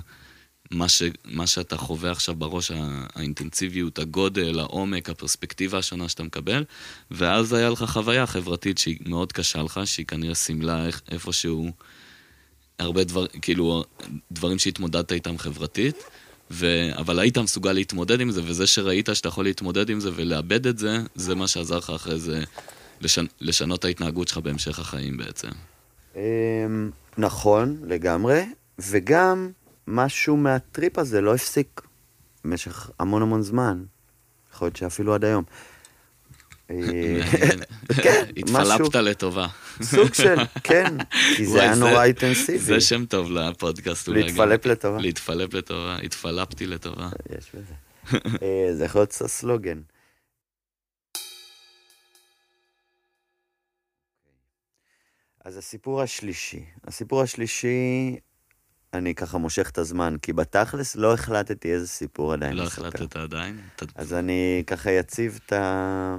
[SPEAKER 2] מה, ש, מה שאתה חווה עכשיו בראש, האינטנסיביות, הגודל, העומק, הפרספקטיבה השונה שאתה מקבל, ואז היה לך חוויה חברתית שהיא מאוד קשה לך, שהיא כנראה סימלה איפשהו הרבה דבר, כאילו, דברים שהתמודדת איתם חברתית, ו... אבל היית מסוגל להתמודד עם זה, וזה שראית שאתה יכול להתמודד עם זה ולאבד את זה, זה מה שעזר לך אחרי זה לשנ... לשנות את ההתנהגות שלך בהמשך החיים בעצם.
[SPEAKER 3] אמ, נכון, לגמרי, וגם... משהו מהטריפ הזה לא הפסיק במשך המון המון זמן. יכול להיות שאפילו עד היום.
[SPEAKER 2] אה, כן, התפלפת לטובה.
[SPEAKER 3] סוג של, כן, כי זה היה נורא אינטנסיבי.
[SPEAKER 2] זה שם טוב לפודקאסט.
[SPEAKER 3] להתפלפ לטובה.
[SPEAKER 2] להתפלפ לטובה, התפלפתי לטובה.
[SPEAKER 3] יש בזה. אה, זה יכול להיות סלוגן. אז הסיפור השלישי. הסיפור השלישי אני ככה מושך את הזמן, כי בתכלס לא החלטתי איזה סיפור עדיין
[SPEAKER 2] לא לספר. החלטת עדיין?
[SPEAKER 3] אז אני ככה אציב את, ה...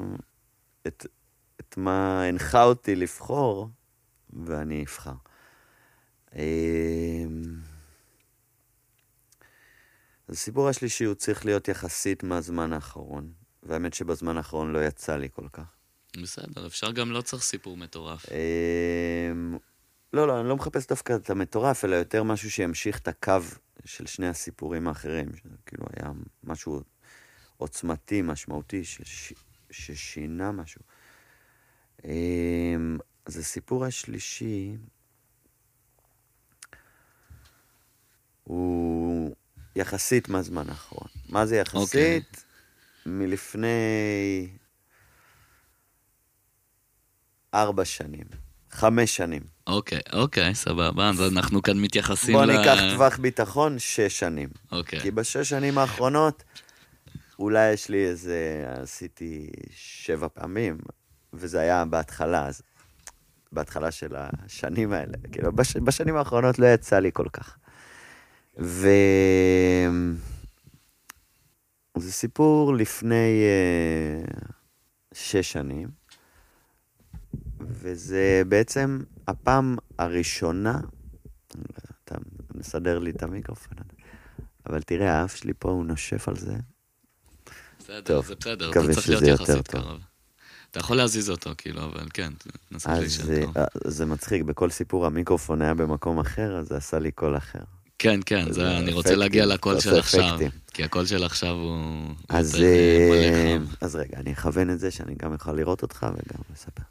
[SPEAKER 3] את, את מה הנחה אותי לבחור, ואני אבחר. אמ, אז הסיפור השלישי הוא צריך להיות יחסית מהזמן האחרון, והאמת שבזמן האחרון לא יצא לי כל כך.
[SPEAKER 2] בסדר, אפשר גם לא צריך סיפור מטורף.
[SPEAKER 3] לא, לא, אני לא מחפש דווקא את המטורף, אלא יותר משהו שימשיך את הקו של שני הסיפורים האחרים. כאילו היה משהו עוצמתי, משמעותי, שש, ששינה משהו. אמ, אז הסיפור השלישי הוא יחסית מהזמן האחרון. מה זה יחסית? Okay. אוקיי. מלפני ארבע שנים. חמש שנים.
[SPEAKER 2] אוקיי, אוקיי, סבבה, אז אנחנו כאן מתייחסים
[SPEAKER 3] ל... בוא ניקח טווח ביטחון, שש שנים. אוקיי. כי בשש שנים האחרונות, אולי יש לי איזה... עשיתי שבע פעמים, וזה היה בהתחלה, אז... בהתחלה של השנים האלה. כאילו, בש... בשנים האחרונות לא יצא לי כל כך. ו... זה סיפור לפני uh, שש שנים. וזה בעצם הפעם הראשונה, נסדר לי את המיקרופון. אבל תראה, האף שלי פה, הוא נושף על זה.
[SPEAKER 2] בסדר,
[SPEAKER 3] טוב,
[SPEAKER 2] זה בסדר, אתה צריך להיות יחסית. קרוב. אתה יכול להזיז אותו, כאילו, אבל כן, נסה להישאר טוב.
[SPEAKER 3] אה, זה מצחיק, בכל סיפור המיקרופון היה במקום אחר, אז זה עשה לי קול אחר.
[SPEAKER 2] כן, כן,
[SPEAKER 3] זה
[SPEAKER 2] זה, אני רוצה
[SPEAKER 3] אפקטים,
[SPEAKER 2] להגיע
[SPEAKER 3] אתה
[SPEAKER 2] לקול של עכשיו,
[SPEAKER 3] אפקטים.
[SPEAKER 2] כי הקול של עכשיו הוא
[SPEAKER 3] אז,
[SPEAKER 2] יותר אה,
[SPEAKER 3] אה. אז רגע, אני אכוון את זה שאני גם יכול לראות אותך וגם לספר.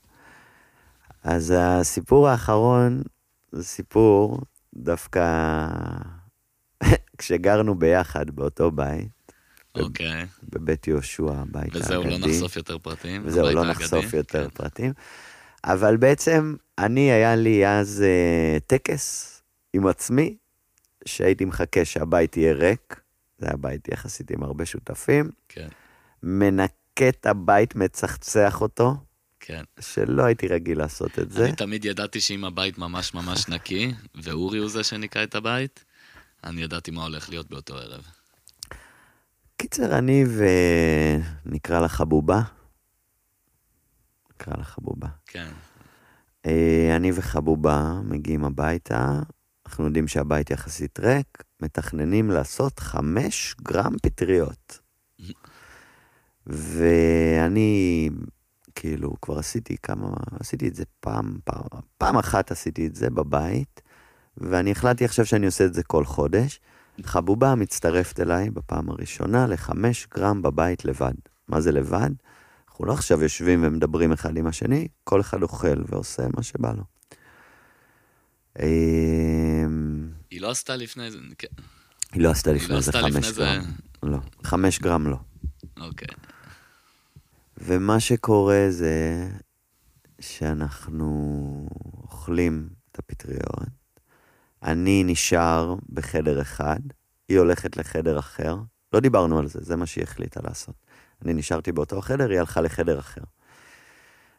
[SPEAKER 3] אז הסיפור האחרון זה סיפור דווקא כשגרנו ביחד באותו בית,
[SPEAKER 2] אוקיי,
[SPEAKER 3] בבית יהושע, הבית האגדי.
[SPEAKER 2] וזהו, לא נחשוף יותר פרטים.
[SPEAKER 3] וזהו, לא נחשוף יותר
[SPEAKER 2] כן.
[SPEAKER 3] פרטים. אבל בעצם, אני, היה לי אז אה, טקס עם עצמי, שהייתי מחכה שהבית יהיה ריק, זה היה בית יחסית עם הרבה שותפים,
[SPEAKER 2] כן,
[SPEAKER 3] מנקה את הבית, מצחצח אותו,
[SPEAKER 2] כן.
[SPEAKER 3] שלא הייתי רגיל לעשות את זה.
[SPEAKER 2] אני תמיד ידעתי שאם הבית ממש ממש נקי, ואורי הוא זה שניקה את הבית, אני ידעתי מה הולך להיות באותו ערב.
[SPEAKER 3] קיצר, אני ונקרא לה חבובה. נקרא לה חבובה.
[SPEAKER 2] כן,
[SPEAKER 3] אה, אני וחבובה מגיעים הביתה, אנחנו יודעים שהבית יחסית ריק, מתכננים לעשות חמש גרם פטריות. ואני, כאילו, כבר עשיתי כמה, עשיתי את זה פעם, פעם, פעם אחת עשיתי את זה בבית, ואני החלטתי עכשיו שאני עושה את זה כל חודש. חבובה מצטרפת אליי בפעם הראשונה לחמש גרם בבית לבד. מה זה לבד? אנחנו לא עכשיו יושבים ומדברים אחד עם השני, כל אחד אוכל ועושה מה שבא לו. אמ,
[SPEAKER 2] היא לא עשתה לפני זה, כן,
[SPEAKER 3] היא לא עשתה לפני
[SPEAKER 2] לא
[SPEAKER 3] זה חמש גרם. לא, חמש גרם לא.
[SPEAKER 2] אוקיי.
[SPEAKER 3] ומה שקורה זה שאנחנו אוכלים את הפטריות, אני נשאר בחדר אחד, היא הולכת לחדר אחר, לא דיברנו על זה, זה מה שהיא החליטה לעשות. אני נשארתי באותו חדר, היא הלכה לחדר אחר.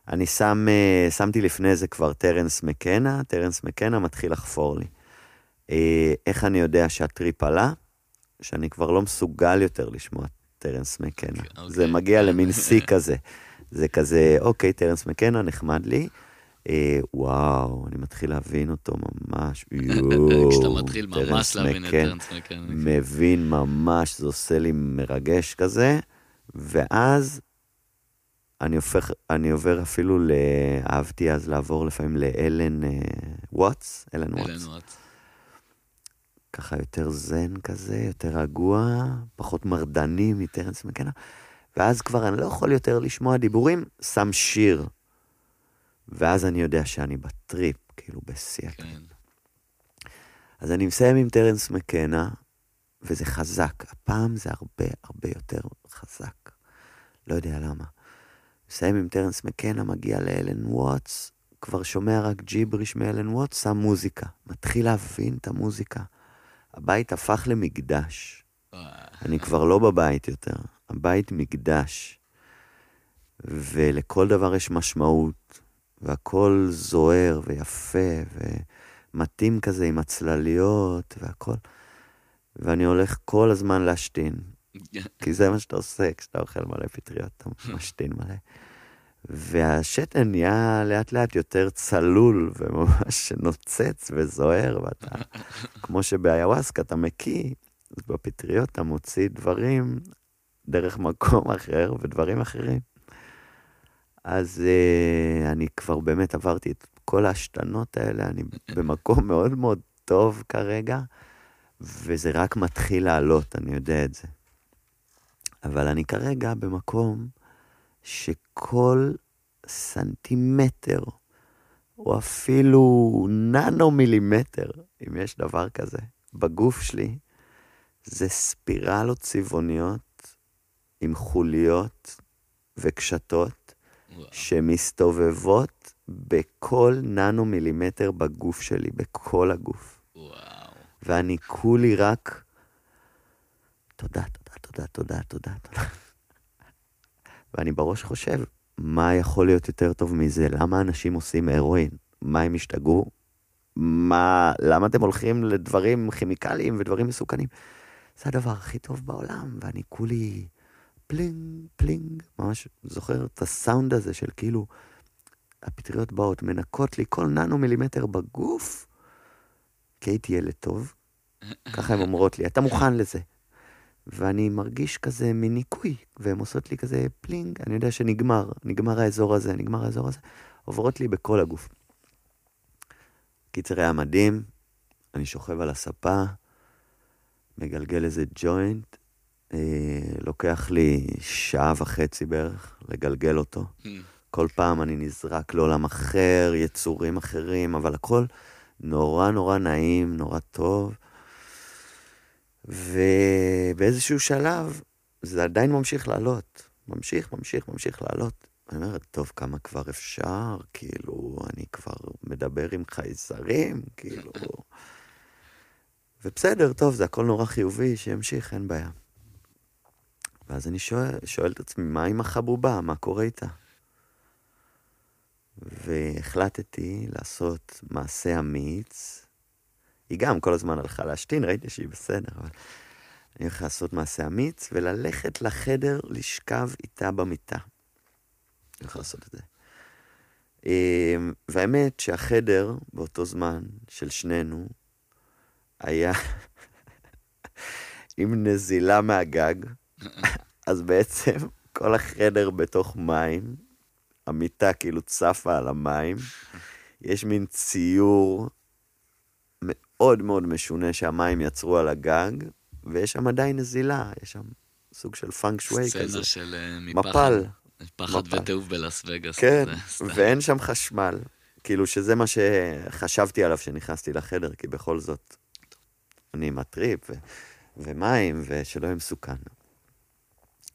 [SPEAKER 3] אני שם, אה, שמתי לפני זה כבר טרנס מקנה, טרנס מקנה מתחיל לחפור לי. אה, איך אני יודע שהטריפ עלה? שאני כבר לא מסוגל יותר לשמוע טרנס מקנה.
[SPEAKER 2] אוקיי,
[SPEAKER 3] זה מגיע
[SPEAKER 2] כן.
[SPEAKER 3] למין שיא כזה. זה כזה, אוקיי, טרנס מקנה, נחמד לי. אה, וואו, אני מתחיל להבין אותו ממש, יואו.
[SPEAKER 2] כשאתה מתחיל ממש להבין את טרנס מקנה.
[SPEAKER 3] מבין ממש, זה עושה לי מרגש כזה, ואז אני הופך, אני עובר אפילו. אהבתי אז לעבור לפעמים לאלן אה, וואטס, אלן וואטס. ככה יותר זן כזה, יותר רגוע, פחות מרדני מטרנס מקנה, ואז כבר אני לא יכול יותר לשמוע דיבורים, שם שיר. ואז אני יודע שאני בטריפ, כאילו בשיא.
[SPEAKER 2] כן.
[SPEAKER 3] אז אני מסיים עם טרנס מקנה, וזה חזק. הפעם זה הרבה הרבה יותר חזק. לא יודע למה. מסיים עם טרנס מקנה, מגיע לאלן ווטס, כבר שומע רק ג'יבריש מאלן ווטס, שם מוזיקה. מתחיל להבין את המוזיקה. הבית הפך למקדש. אני כבר לא בבית יותר. הבית מקדש. ולכל דבר יש משמעות, והכל זוהר ויפה ומתאים כזה עם הצלליות והכל. ואני הולך כל הזמן להשתין, כי זה מה שאתה עושה כשאתה אוכל מלא פטריות, אתה משתין מלא. והשתן נהיה לאט לאט יותר צלול וממש נוצץ וזוהר, ואתה, כמו שבאיוואסקה אתה מקיא, אז בפטריות אתה מוציא דברים דרך מקום אחר ודברים אחרים. אז uh, אני כבר באמת עברתי את כל ההשתנות האלה, אני במקום מאוד מאוד טוב כרגע, וזה רק מתחיל לעלות, אני יודע את זה. אבל אני כרגע במקום שכל סנטימטר, או אפילו ננו מילימטר, אם יש דבר כזה, בגוף שלי, זה ספירלות צבעוניות עם חוליות וקשתות. שמסתובבות בכל ננו מילימטר בגוף שלי, בכל הגוף.
[SPEAKER 2] וואו.
[SPEAKER 3] ואני כולי רק, תודה, תודה, תודה, תודה, תודה, תודה. ואני בראש חושב, מה יכול להיות יותר טוב מזה? למה אנשים עושים הרואין? מה הם השתגעו? מה, למה אתם הולכים לדברים כימיקליים ודברים מסוכנים? זה הדבר הכי טוב בעולם, ואני כולי פלינג, פלינג, ממש זוכר את הסאונד הזה של כאילו, הפטריות באות, מנקות לי כל ננו מילימטר בגוף, כי הייתי ילד טוב, ככה הן אומרות לי, אתה מוכן לזה. ואני מרגיש כזה מין ניקוי, והן עושות לי כזה פלינג, אני יודע שנגמר, נגמר האזור הזה, נגמר האזור הזה, עוברות לי בכל הגוף. קיצר היה מדהים, אני שוכב על הספה, מגלגל איזה ג'וינט, אה, לוקח לי שעה וחצי בערך לגלגל אותו. כל פעם אני נזרק לעולם אחר, יצורים אחרים, אבל הכל נורא נורא נעים, נורא טוב. ובאיזשהו שלב זה עדיין ממשיך לעלות. ממשיך, ממשיך, ממשיך לעלות. אני אומר, טוב, כמה כבר אפשר? כאילו, אני כבר מדבר עם חייזרים, כאילו... ובסדר, טוב, זה הכל נורא חיובי, שימשיך, אין בעיה. ואז אני שואל, שואל את עצמי, מה עם החבובה? מה קורה איתה? והחלטתי לעשות מעשה אמיץ. היא גם כל הזמן הלכה להשתין, ראיתי שהיא בסדר, אבל אני הולך לעשות מעשה אמיץ וללכת לחדר לשכב איתה במיטה. אני הולך לעשות את זה. אמ, והאמת שהחדר באותו זמן של שנינו היה עם נזילה מהגג, אז בעצם כל החדר בתוך מים, המיטה כאילו צפה על המים, יש מין ציור מאוד מאוד משונה שהמים יצרו על הגג, ויש שם עדיין נזילה, יש שם סוג של פאנק שווי כזה.
[SPEAKER 2] סצנה של אה, מפחד.
[SPEAKER 3] מפל.
[SPEAKER 2] פחד
[SPEAKER 3] מפל.
[SPEAKER 2] בלאס וגאס.
[SPEAKER 3] כן,
[SPEAKER 2] כזה.
[SPEAKER 3] ואין שם חשמל. כאילו שזה מה שחשבתי עליו כשנכנסתי לחדר, כי בכל זאת, אני עם הטריפ, ו- ומים, ושלא יהיה מסוכן.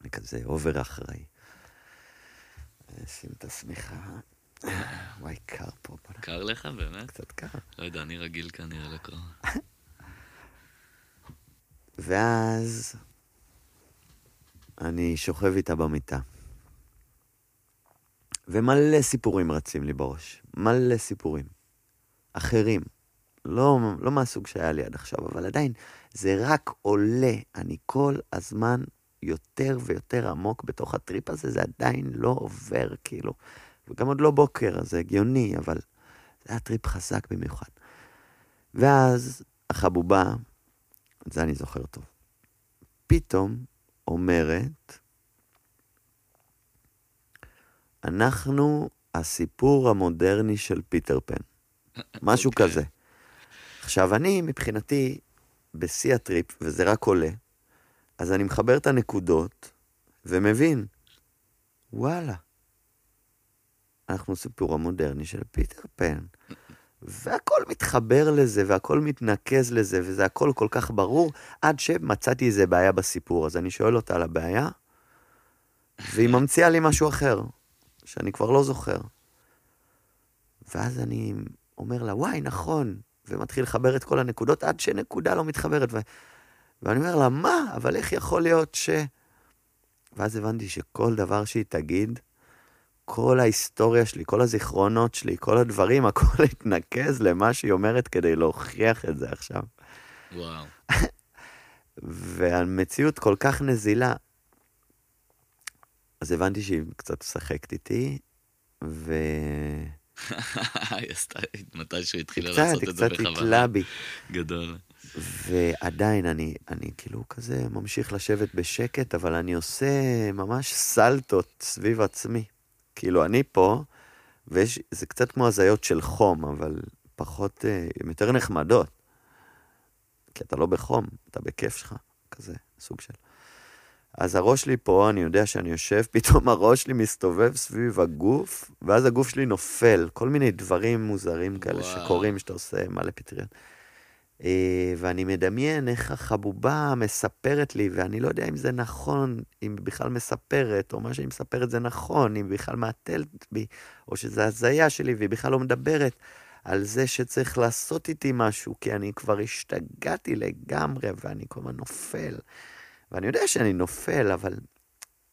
[SPEAKER 3] אני כזה over אחראי. שים את השמיכה. וואי, קר פה,
[SPEAKER 2] קר לך באמת?
[SPEAKER 3] קצת קר.
[SPEAKER 2] לא יודע, אני רגיל כנראה לקור.
[SPEAKER 3] ואז אני שוכב איתה במיטה. ומלא סיפורים רצים לי בראש. מלא סיפורים. אחרים. לא, לא מהסוג שהיה לי עד עכשיו, אבל עדיין, זה רק עולה. אני כל הזמן יותר ויותר עמוק בתוך הטריפ הזה, זה עדיין לא עובר, כאילו. וגם עוד לא בוקר, אז זה הגיוני, אבל זה היה טריפ חזק במיוחד. ואז החבובה, את זה אני זוכר טוב, פתאום אומרת, אנחנו הסיפור המודרני של פיטר פן. משהו
[SPEAKER 2] אוקיי.
[SPEAKER 3] כזה. עכשיו, אני, מבחינתי, בשיא הטריפ, וזה רק עולה, אז אני מחבר את הנקודות ומבין, וואלה, אנחנו סיפור המודרני של פיטר פן. והכל מתחבר לזה, והכל מתנקז לזה, וזה הכל כל כך ברור, עד שמצאתי איזה בעיה בסיפור. אז אני שואל אותה על הבעיה, והיא ממציאה לי משהו אחר, שאני כבר לא זוכר. ואז אני אומר לה, וואי, נכון, ומתחיל לחבר את כל הנקודות, עד שנקודה לא מתחברת. ו... ואני אומר לה, מה? אבל איך יכול להיות ש... ואז הבנתי שכל דבר שהיא תגיד, כל ההיסטוריה שלי, כל הזיכרונות שלי, כל הדברים, הכל התנקז למה שהיא אומרת כדי להוכיח את זה עכשיו.
[SPEAKER 2] וואו.
[SPEAKER 3] והמציאות כל כך נזילה. אז הבנתי שהיא קצת משחקת איתי, ו...
[SPEAKER 2] היא עשתה, מתישהו התחילה
[SPEAKER 3] קצת,
[SPEAKER 2] לעשות
[SPEAKER 3] היא
[SPEAKER 2] את זה
[SPEAKER 3] קצת
[SPEAKER 2] בכוונה.
[SPEAKER 3] התלה בי.
[SPEAKER 2] גדול.
[SPEAKER 3] ועדיין אני, אני כאילו כזה ממשיך לשבת בשקט, אבל אני עושה ממש סלטות סביב עצמי. כאילו, אני פה, וזה קצת כמו הזיות של חום, אבל פחות, אה, הן יותר נחמדות. כי אתה לא בחום, אתה בכיף שלך, כזה, סוג של... אז הראש שלי פה, אני יודע שאני יושב, פתאום הראש שלי מסתובב סביב הגוף, ואז הגוף שלי נופל. כל מיני דברים מוזרים כאלה
[SPEAKER 2] וואו.
[SPEAKER 3] שקורים, שאתה עושה מלא פטריות. אה, ואני מדמיין איך החבובה מספרת לי, ואני לא יודע אם זה נכון, אם היא בכלל מספרת, או מה שהיא מספרת זה נכון, אם היא בכלל מהתלת בי, או שזה הזיה שלי והיא בכלל לא מדברת על זה שצריך לעשות איתי משהו, כי אני כבר השתגעתי לגמרי, ואני כל הזמן נופל. ואני יודע שאני נופל, אבל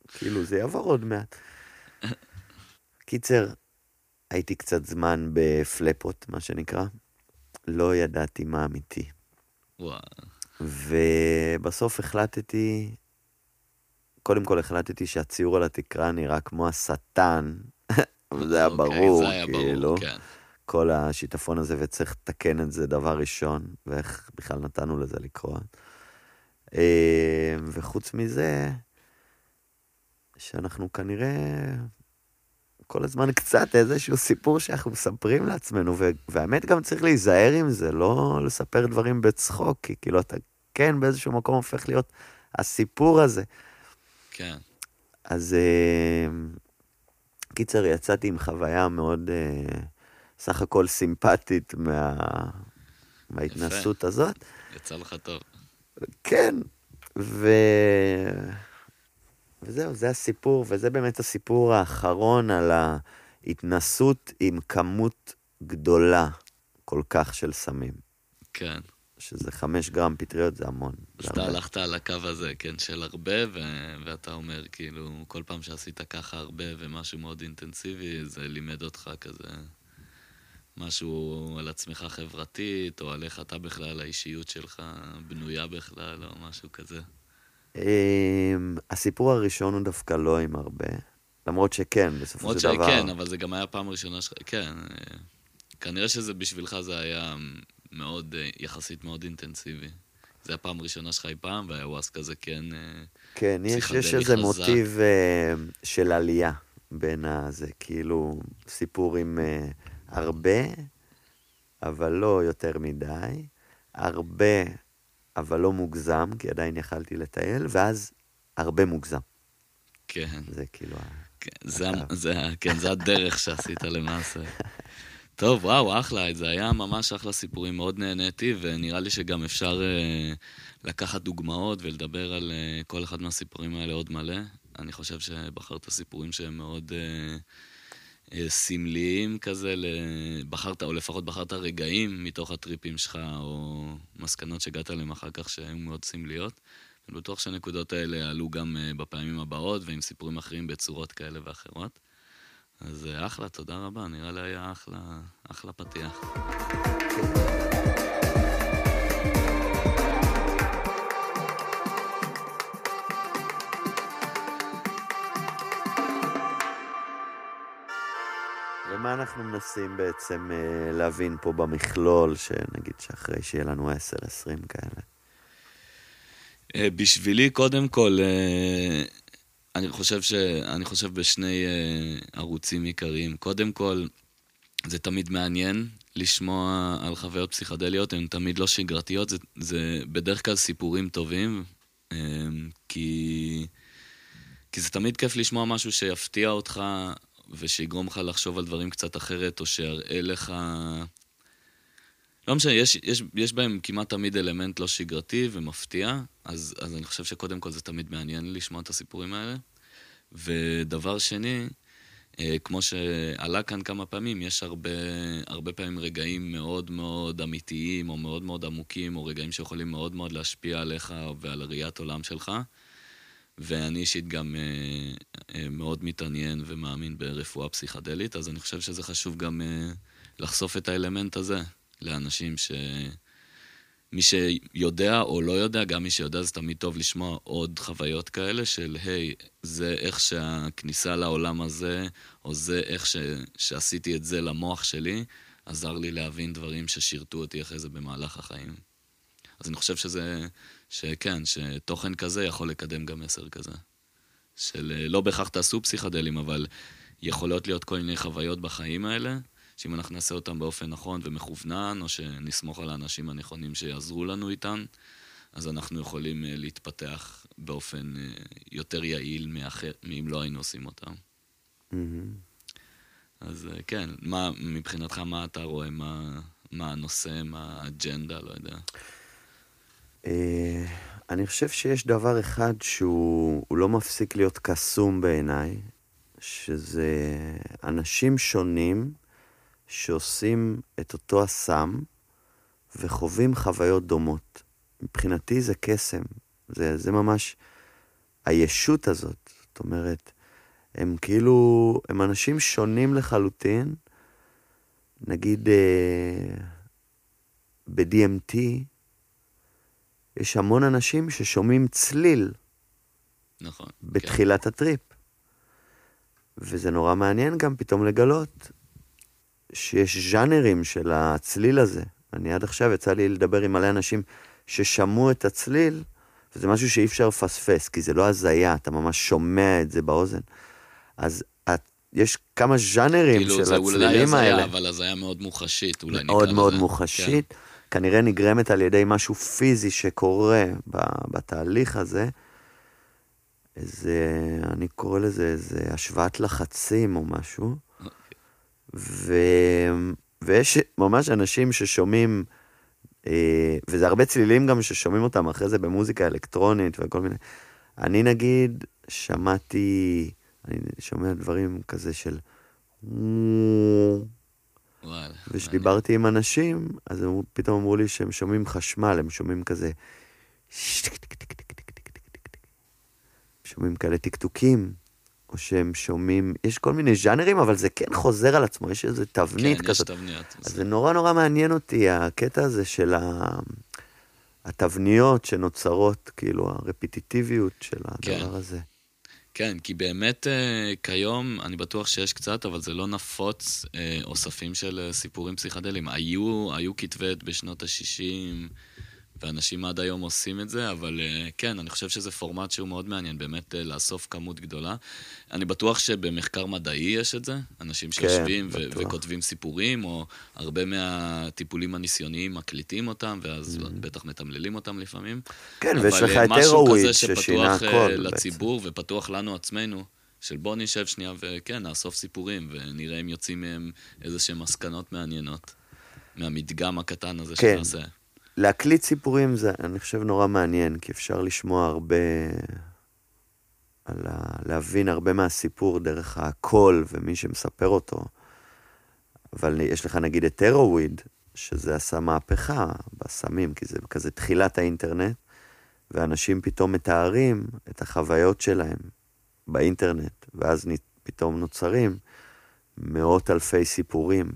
[SPEAKER 3] כאילו זה יעבור עוד מעט. קיצר, הייתי קצת זמן בפלפות, מה שנקרא. לא ידעתי מה אמיתי.
[SPEAKER 2] וואו.
[SPEAKER 3] ובסוף החלטתי, קודם כל החלטתי שהציור על התקרה נראה כמו השטן, זה היה
[SPEAKER 2] אוקיי,
[SPEAKER 3] ברור,
[SPEAKER 2] זה היה
[SPEAKER 3] כאילו.
[SPEAKER 2] ברור, כן.
[SPEAKER 3] כל השיטפון הזה וצריך לתקן את זה דבר ראשון, ואיך בכלל נתנו לזה לקרות. אה, וחוץ מזה, שאנחנו כנראה כל הזמן קצת איזשהו סיפור שאנחנו מספרים לעצמנו, והאמת גם צריך להיזהר עם זה, לא לספר דברים בצחוק, כי כאילו אתה כן באיזשהו מקום הופך להיות הסיפור הזה.
[SPEAKER 2] כן.
[SPEAKER 3] אז אה, קיצר, יצאתי עם חוויה מאוד אה, סך הכל סימפטית מה... מההתנסות הזאת.
[SPEAKER 2] יצא לך טוב.
[SPEAKER 3] כן, ו... וזהו, זה הסיפור, וזה באמת הסיפור האחרון על ההתנסות עם כמות גדולה כל כך של סמים.
[SPEAKER 2] כן.
[SPEAKER 3] שזה חמש גרם פטריות, זה המון.
[SPEAKER 2] אז אתה. הלכת על הקו הזה, כן, של הרבה, ו- ואתה אומר, כאילו, כל פעם שעשית ככה הרבה ומשהו מאוד אינטנסיבי, זה לימד אותך כזה משהו על עצמך חברתית, או על איך אתה בכלל, האישיות שלך בנויה בכלל, או משהו כזה.
[SPEAKER 3] אמ, הסיפור הראשון הוא דווקא לא עם הרבה, למרות שכן, בסופו
[SPEAKER 2] למרות
[SPEAKER 3] של דבר...
[SPEAKER 2] שכן, אבל זה גם היה פעם ראשונה שלך, כן. אה, כנראה שזה בשבילך זה היה מאוד, אה, יחסית מאוד אינטנסיבי. זה הפעם הראשונה שלך אי פעם, והאיוואסקה זה כן... אה,
[SPEAKER 3] כן, יש, יש איזה
[SPEAKER 2] חזק.
[SPEAKER 3] מוטיב אה, של עלייה בין הזה, כאילו סיפור עם אה, הרבה, אבל לא יותר מדי, הרבה, אבל לא מוגזם, כי עדיין יכלתי לטייל, ואז הרבה מוגזם.
[SPEAKER 2] כן.
[SPEAKER 3] זה כאילו...
[SPEAKER 2] כן, זה, זה, כן, זה הדרך שעשית למעשה. טוב, וואו, אחלה, זה היה ממש אחלה סיפורים, מאוד נהניתי, ונראה לי שגם אפשר אה, לקחת דוגמאות ולדבר על אה, כל אחד מהסיפורים האלה עוד מלא. אני חושב שבחרת סיפורים שהם מאוד אה, סמליים כזה. בחרת, או לפחות בחרת רגעים מתוך הטריפים שלך, או מסקנות שהגעת אליהם אחר כך שהיו מאוד סמליות. אני בטוח שהנקודות האלה יעלו גם אה, בפעמים הבאות, ועם סיפורים אחרים בצורות כאלה ואחרות. אז אה, אחלה, תודה רבה, נראה לי היה אחלה, אחלה פתיח.
[SPEAKER 3] ומה אנחנו מנסים בעצם אה, להבין פה במכלול, שנגיד שאחרי שיהיה לנו 10-20 כאלה?
[SPEAKER 2] אה, בשבילי, קודם כל, אה, אני חושב, ש... אני חושב בשני ערוצים עיקריים. קודם כל, זה תמיד מעניין לשמוע על חוויות פסיכדליות, הן תמיד לא שגרתיות, זה, זה בדרך כלל סיפורים טובים, כי... כי זה תמיד כיף לשמוע משהו שיפתיע אותך ושיגרום לך לחשוב על דברים קצת אחרת, או שיראה לך... לא משנה, יש, יש, יש בהם כמעט תמיד אלמנט לא שגרתי ומפתיע, אז, אז אני חושב שקודם כל זה תמיד מעניין לשמוע את הסיפורים האלה. ודבר שני, אה, כמו שעלה כאן כמה פעמים, יש הרבה, הרבה פעמים רגעים מאוד מאוד אמיתיים, או מאוד מאוד עמוקים, או רגעים שיכולים מאוד מאוד להשפיע עליך ועל ראיית עולם שלך. ואני אישית גם אה, אה, מאוד מתעניין ומאמין ברפואה פסיכדלית, אז אני חושב שזה חשוב גם אה, לחשוף את האלמנט הזה לאנשים ש... מי שיודע או לא יודע, גם מי שיודע זה תמיד טוב לשמוע עוד חוויות כאלה של, היי, זה איך שהכניסה לעולם הזה, או זה איך ש... שעשיתי את זה למוח שלי, עזר לי להבין דברים ששירתו אותי אחרי זה במהלך החיים. אז אני חושב שזה, שכן, שתוכן כזה יכול לקדם גם מסר כזה. של אה, לא בהכרח תעשו פסיכדלים, אבל יכולות להיות כל מיני חוויות בחיים האלה, שאם אנחנו נעשה אותם באופן נכון ומכוונן, או שנסמוך על האנשים הנכונים שיעזרו לנו איתן, אז אנחנו יכולים אה, להתפתח באופן אה, יותר יעיל מאחר, מאם לא היינו עושים אותם.
[SPEAKER 3] מהמם.
[SPEAKER 2] אז כן, מה, מבחינתך, מה אתה רואה, מה, מה הנושא, מה האג'נדה, לא יודע.
[SPEAKER 3] אה, אני חושב שיש דבר אחד שהוא הוא לא מפסיק להיות קסום בעיניי, שזה אנשים שונים שעושים את אותו הסם וחווים חוויות דומות. מבחינתי זה קסם, זה, זה ממש הישות הזאת. זאת אומרת, הם כאילו, הם אנשים שונים לחלוטין. נגיד אה, ב-DMT, יש המון אנשים ששומעים צליל
[SPEAKER 2] נכון. כן.
[SPEAKER 3] בתחילת הטריפ. וזה נורא מעניין גם פתאום לגלות שיש ז'אנרים של הצליל הזה. אני עד עכשיו יצא לי לדבר עם מלא אנשים ששמעו את הצליל, וזה משהו שאי אפשר לפספס, כי זה לא הזיה, אתה ממש שומע את זה באוזן. אז את, יש כמה ז'אנרים
[SPEAKER 2] כאילו,
[SPEAKER 3] של
[SPEAKER 2] זה אולי
[SPEAKER 3] הצלילים האלה.
[SPEAKER 2] הזיה, אבל הזיה מאוד מוחשית, אולי נקרא
[SPEAKER 3] מאוד
[SPEAKER 2] לזה.
[SPEAKER 3] מאוד
[SPEAKER 2] כן.
[SPEAKER 3] מוחשית, כנראה נגרמת על ידי משהו פיזי שקורה בתהליך הזה. איזה, אני קורא לזה איזה השוואת לחצים או משהו. ו... ויש ממש אנשים ששומעים, אה, וזה הרבה צלילים גם ששומעים אותם אחרי זה במוזיקה אלקטרונית וכל מיני. אני נגיד שמעתי, אני שומע דברים כזה של...
[SPEAKER 2] וואלה.
[SPEAKER 3] וכשדיברתי עם אנשים, אז הם פתאום אמרו לי שהם שומעים חשמל, הם שומעים כזה... שומעים כאלה טקטוקים, או שהם שומעים... יש כל מיני ז'אנרים, אבל זה כן חוזר על עצמו, יש איזו תבנית
[SPEAKER 2] כן, יש
[SPEAKER 3] כזאת.
[SPEAKER 2] תבניות.
[SPEAKER 3] אז זה נורא נורא מעניין אותי, הקטע הזה של ה... התבניות שנוצרות, כאילו הרפטיטיביות של
[SPEAKER 2] כן.
[SPEAKER 3] הדבר הזה.
[SPEAKER 2] כן, כי באמת אה, כיום, אני בטוח שיש קצת, אבל זה לא נפוץ אה, אוספים של אה, סיפורים פסיכדליים. היו, היו כתבי עת בשנות ה-60, ואנשים עד היום עושים את זה, אבל אה, כן, אני חושב שזה פורמט שהוא מאוד מעניין, באמת אה, לאסוף כמות גדולה. אני בטוח שבמחקר מדעי יש את זה, אנשים
[SPEAKER 3] כן,
[SPEAKER 2] שיושבים ו-
[SPEAKER 3] בטוח.
[SPEAKER 2] וכותבים סיפורים, או הרבה מהטיפולים הניסיוניים מקליטים אותם, ואז בטח מתמללים אותם לפעמים.
[SPEAKER 3] כן,
[SPEAKER 2] אבל,
[SPEAKER 3] ויש לך את
[SPEAKER 2] משהו
[SPEAKER 3] הרוויד
[SPEAKER 2] כזה
[SPEAKER 3] ששינה
[SPEAKER 2] שפתוח אה,
[SPEAKER 3] הכל. בעצם.
[SPEAKER 2] לציבור ופתוח לנו עצמנו, של בוא נשב שנייה וכן, נאסוף סיפורים ונראה אם יוצאים מהם איזה שהם מסקנות מעניינות. מהמדגם הקטן הזה
[SPEAKER 3] כן.
[SPEAKER 2] שנעשה.
[SPEAKER 3] להקליט סיפורים זה, אני חושב, נורא מעניין, כי אפשר לשמוע הרבה, על ה... להבין הרבה מהסיפור דרך הקול ומי שמספר אותו. אבל יש לך נגיד את הרוויד, שזה עשה מהפכה בסמים, כי זה כזה תחילת האינטרנט, ואנשים פתאום מתארים את החוויות שלהם באינטרנט, ואז פתאום נוצרים מאות אלפי סיפורים.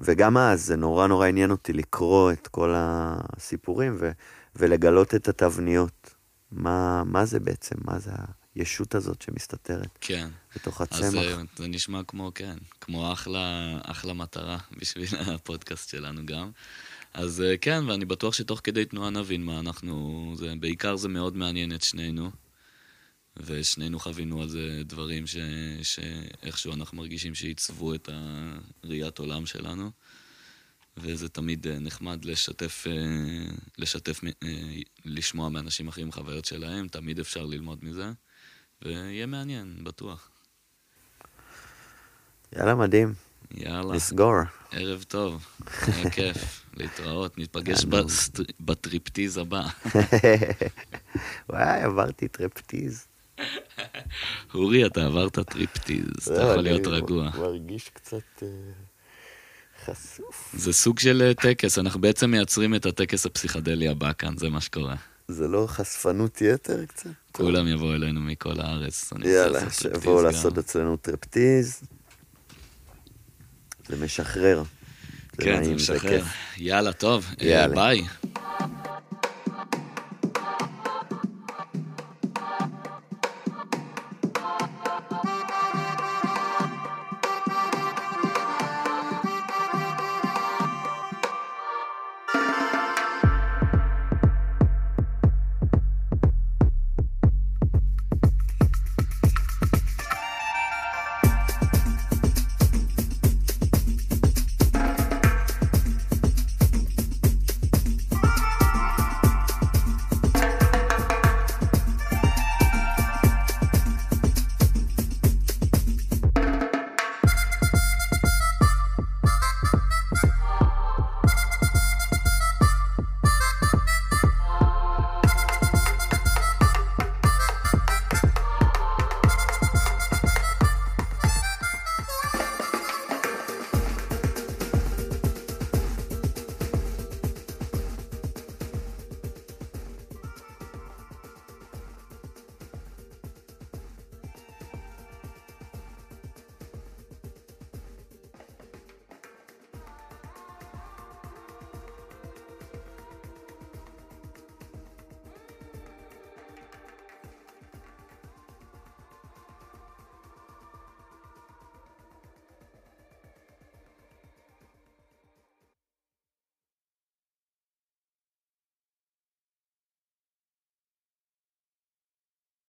[SPEAKER 3] וגם אז זה נורא נורא עניין אותי לקרוא את כל הסיפורים ו- ולגלות את התבניות. מה, מה זה בעצם? מה זה הישות הזאת שמסתתרת
[SPEAKER 2] כן.
[SPEAKER 3] בתוך
[SPEAKER 2] אז
[SPEAKER 3] הצמח?
[SPEAKER 2] אה, זה נשמע כמו, כן, כמו אחלה, אחלה מטרה בשביל הפודקאסט שלנו גם. אז אה, כן, ואני בטוח שתוך כדי תנועה נבין מה אנחנו... זה, בעיקר זה מאוד מעניין את שנינו. ושנינו חווינו על זה דברים ש, שאיכשהו אנחנו מרגישים שעיצבו את הראיית עולם שלנו. וזה תמיד אה, נחמד לשתף, אה, לשתף, אה, לשמוע מאנשים אחרים חוויות שלהם, תמיד אפשר ללמוד מזה, ויהיה מעניין, בטוח.
[SPEAKER 3] יאללה, מדהים.
[SPEAKER 2] יאללה,
[SPEAKER 3] נסגור.
[SPEAKER 2] ערב טוב, היה כיף, להתראות, ניפגש בסט- בטריפטיז הבא.
[SPEAKER 3] וואי, עברתי טריפטיז.
[SPEAKER 2] אורי, אתה עברת טריפטיז, אתה
[SPEAKER 3] לא,
[SPEAKER 2] יכול להיות רגוע.
[SPEAKER 3] מרגיש קצת אה, חשוף.
[SPEAKER 2] זה סוג של אה, טקס, אנחנו בעצם מייצרים את הטקס הפסיכדלי הבא כאן, זה מה שקורה.
[SPEAKER 3] זה לא חשפנות יתר קצת?
[SPEAKER 2] כולם יבואו אלינו מכל הארץ.
[SPEAKER 3] יאללה,
[SPEAKER 2] טריפטיז
[SPEAKER 3] שיבואו. לעשות אצלנו טריפטיז. זה משחרר.
[SPEAKER 2] כן, זה משחרר. יאללה, טוב, אה. ביי.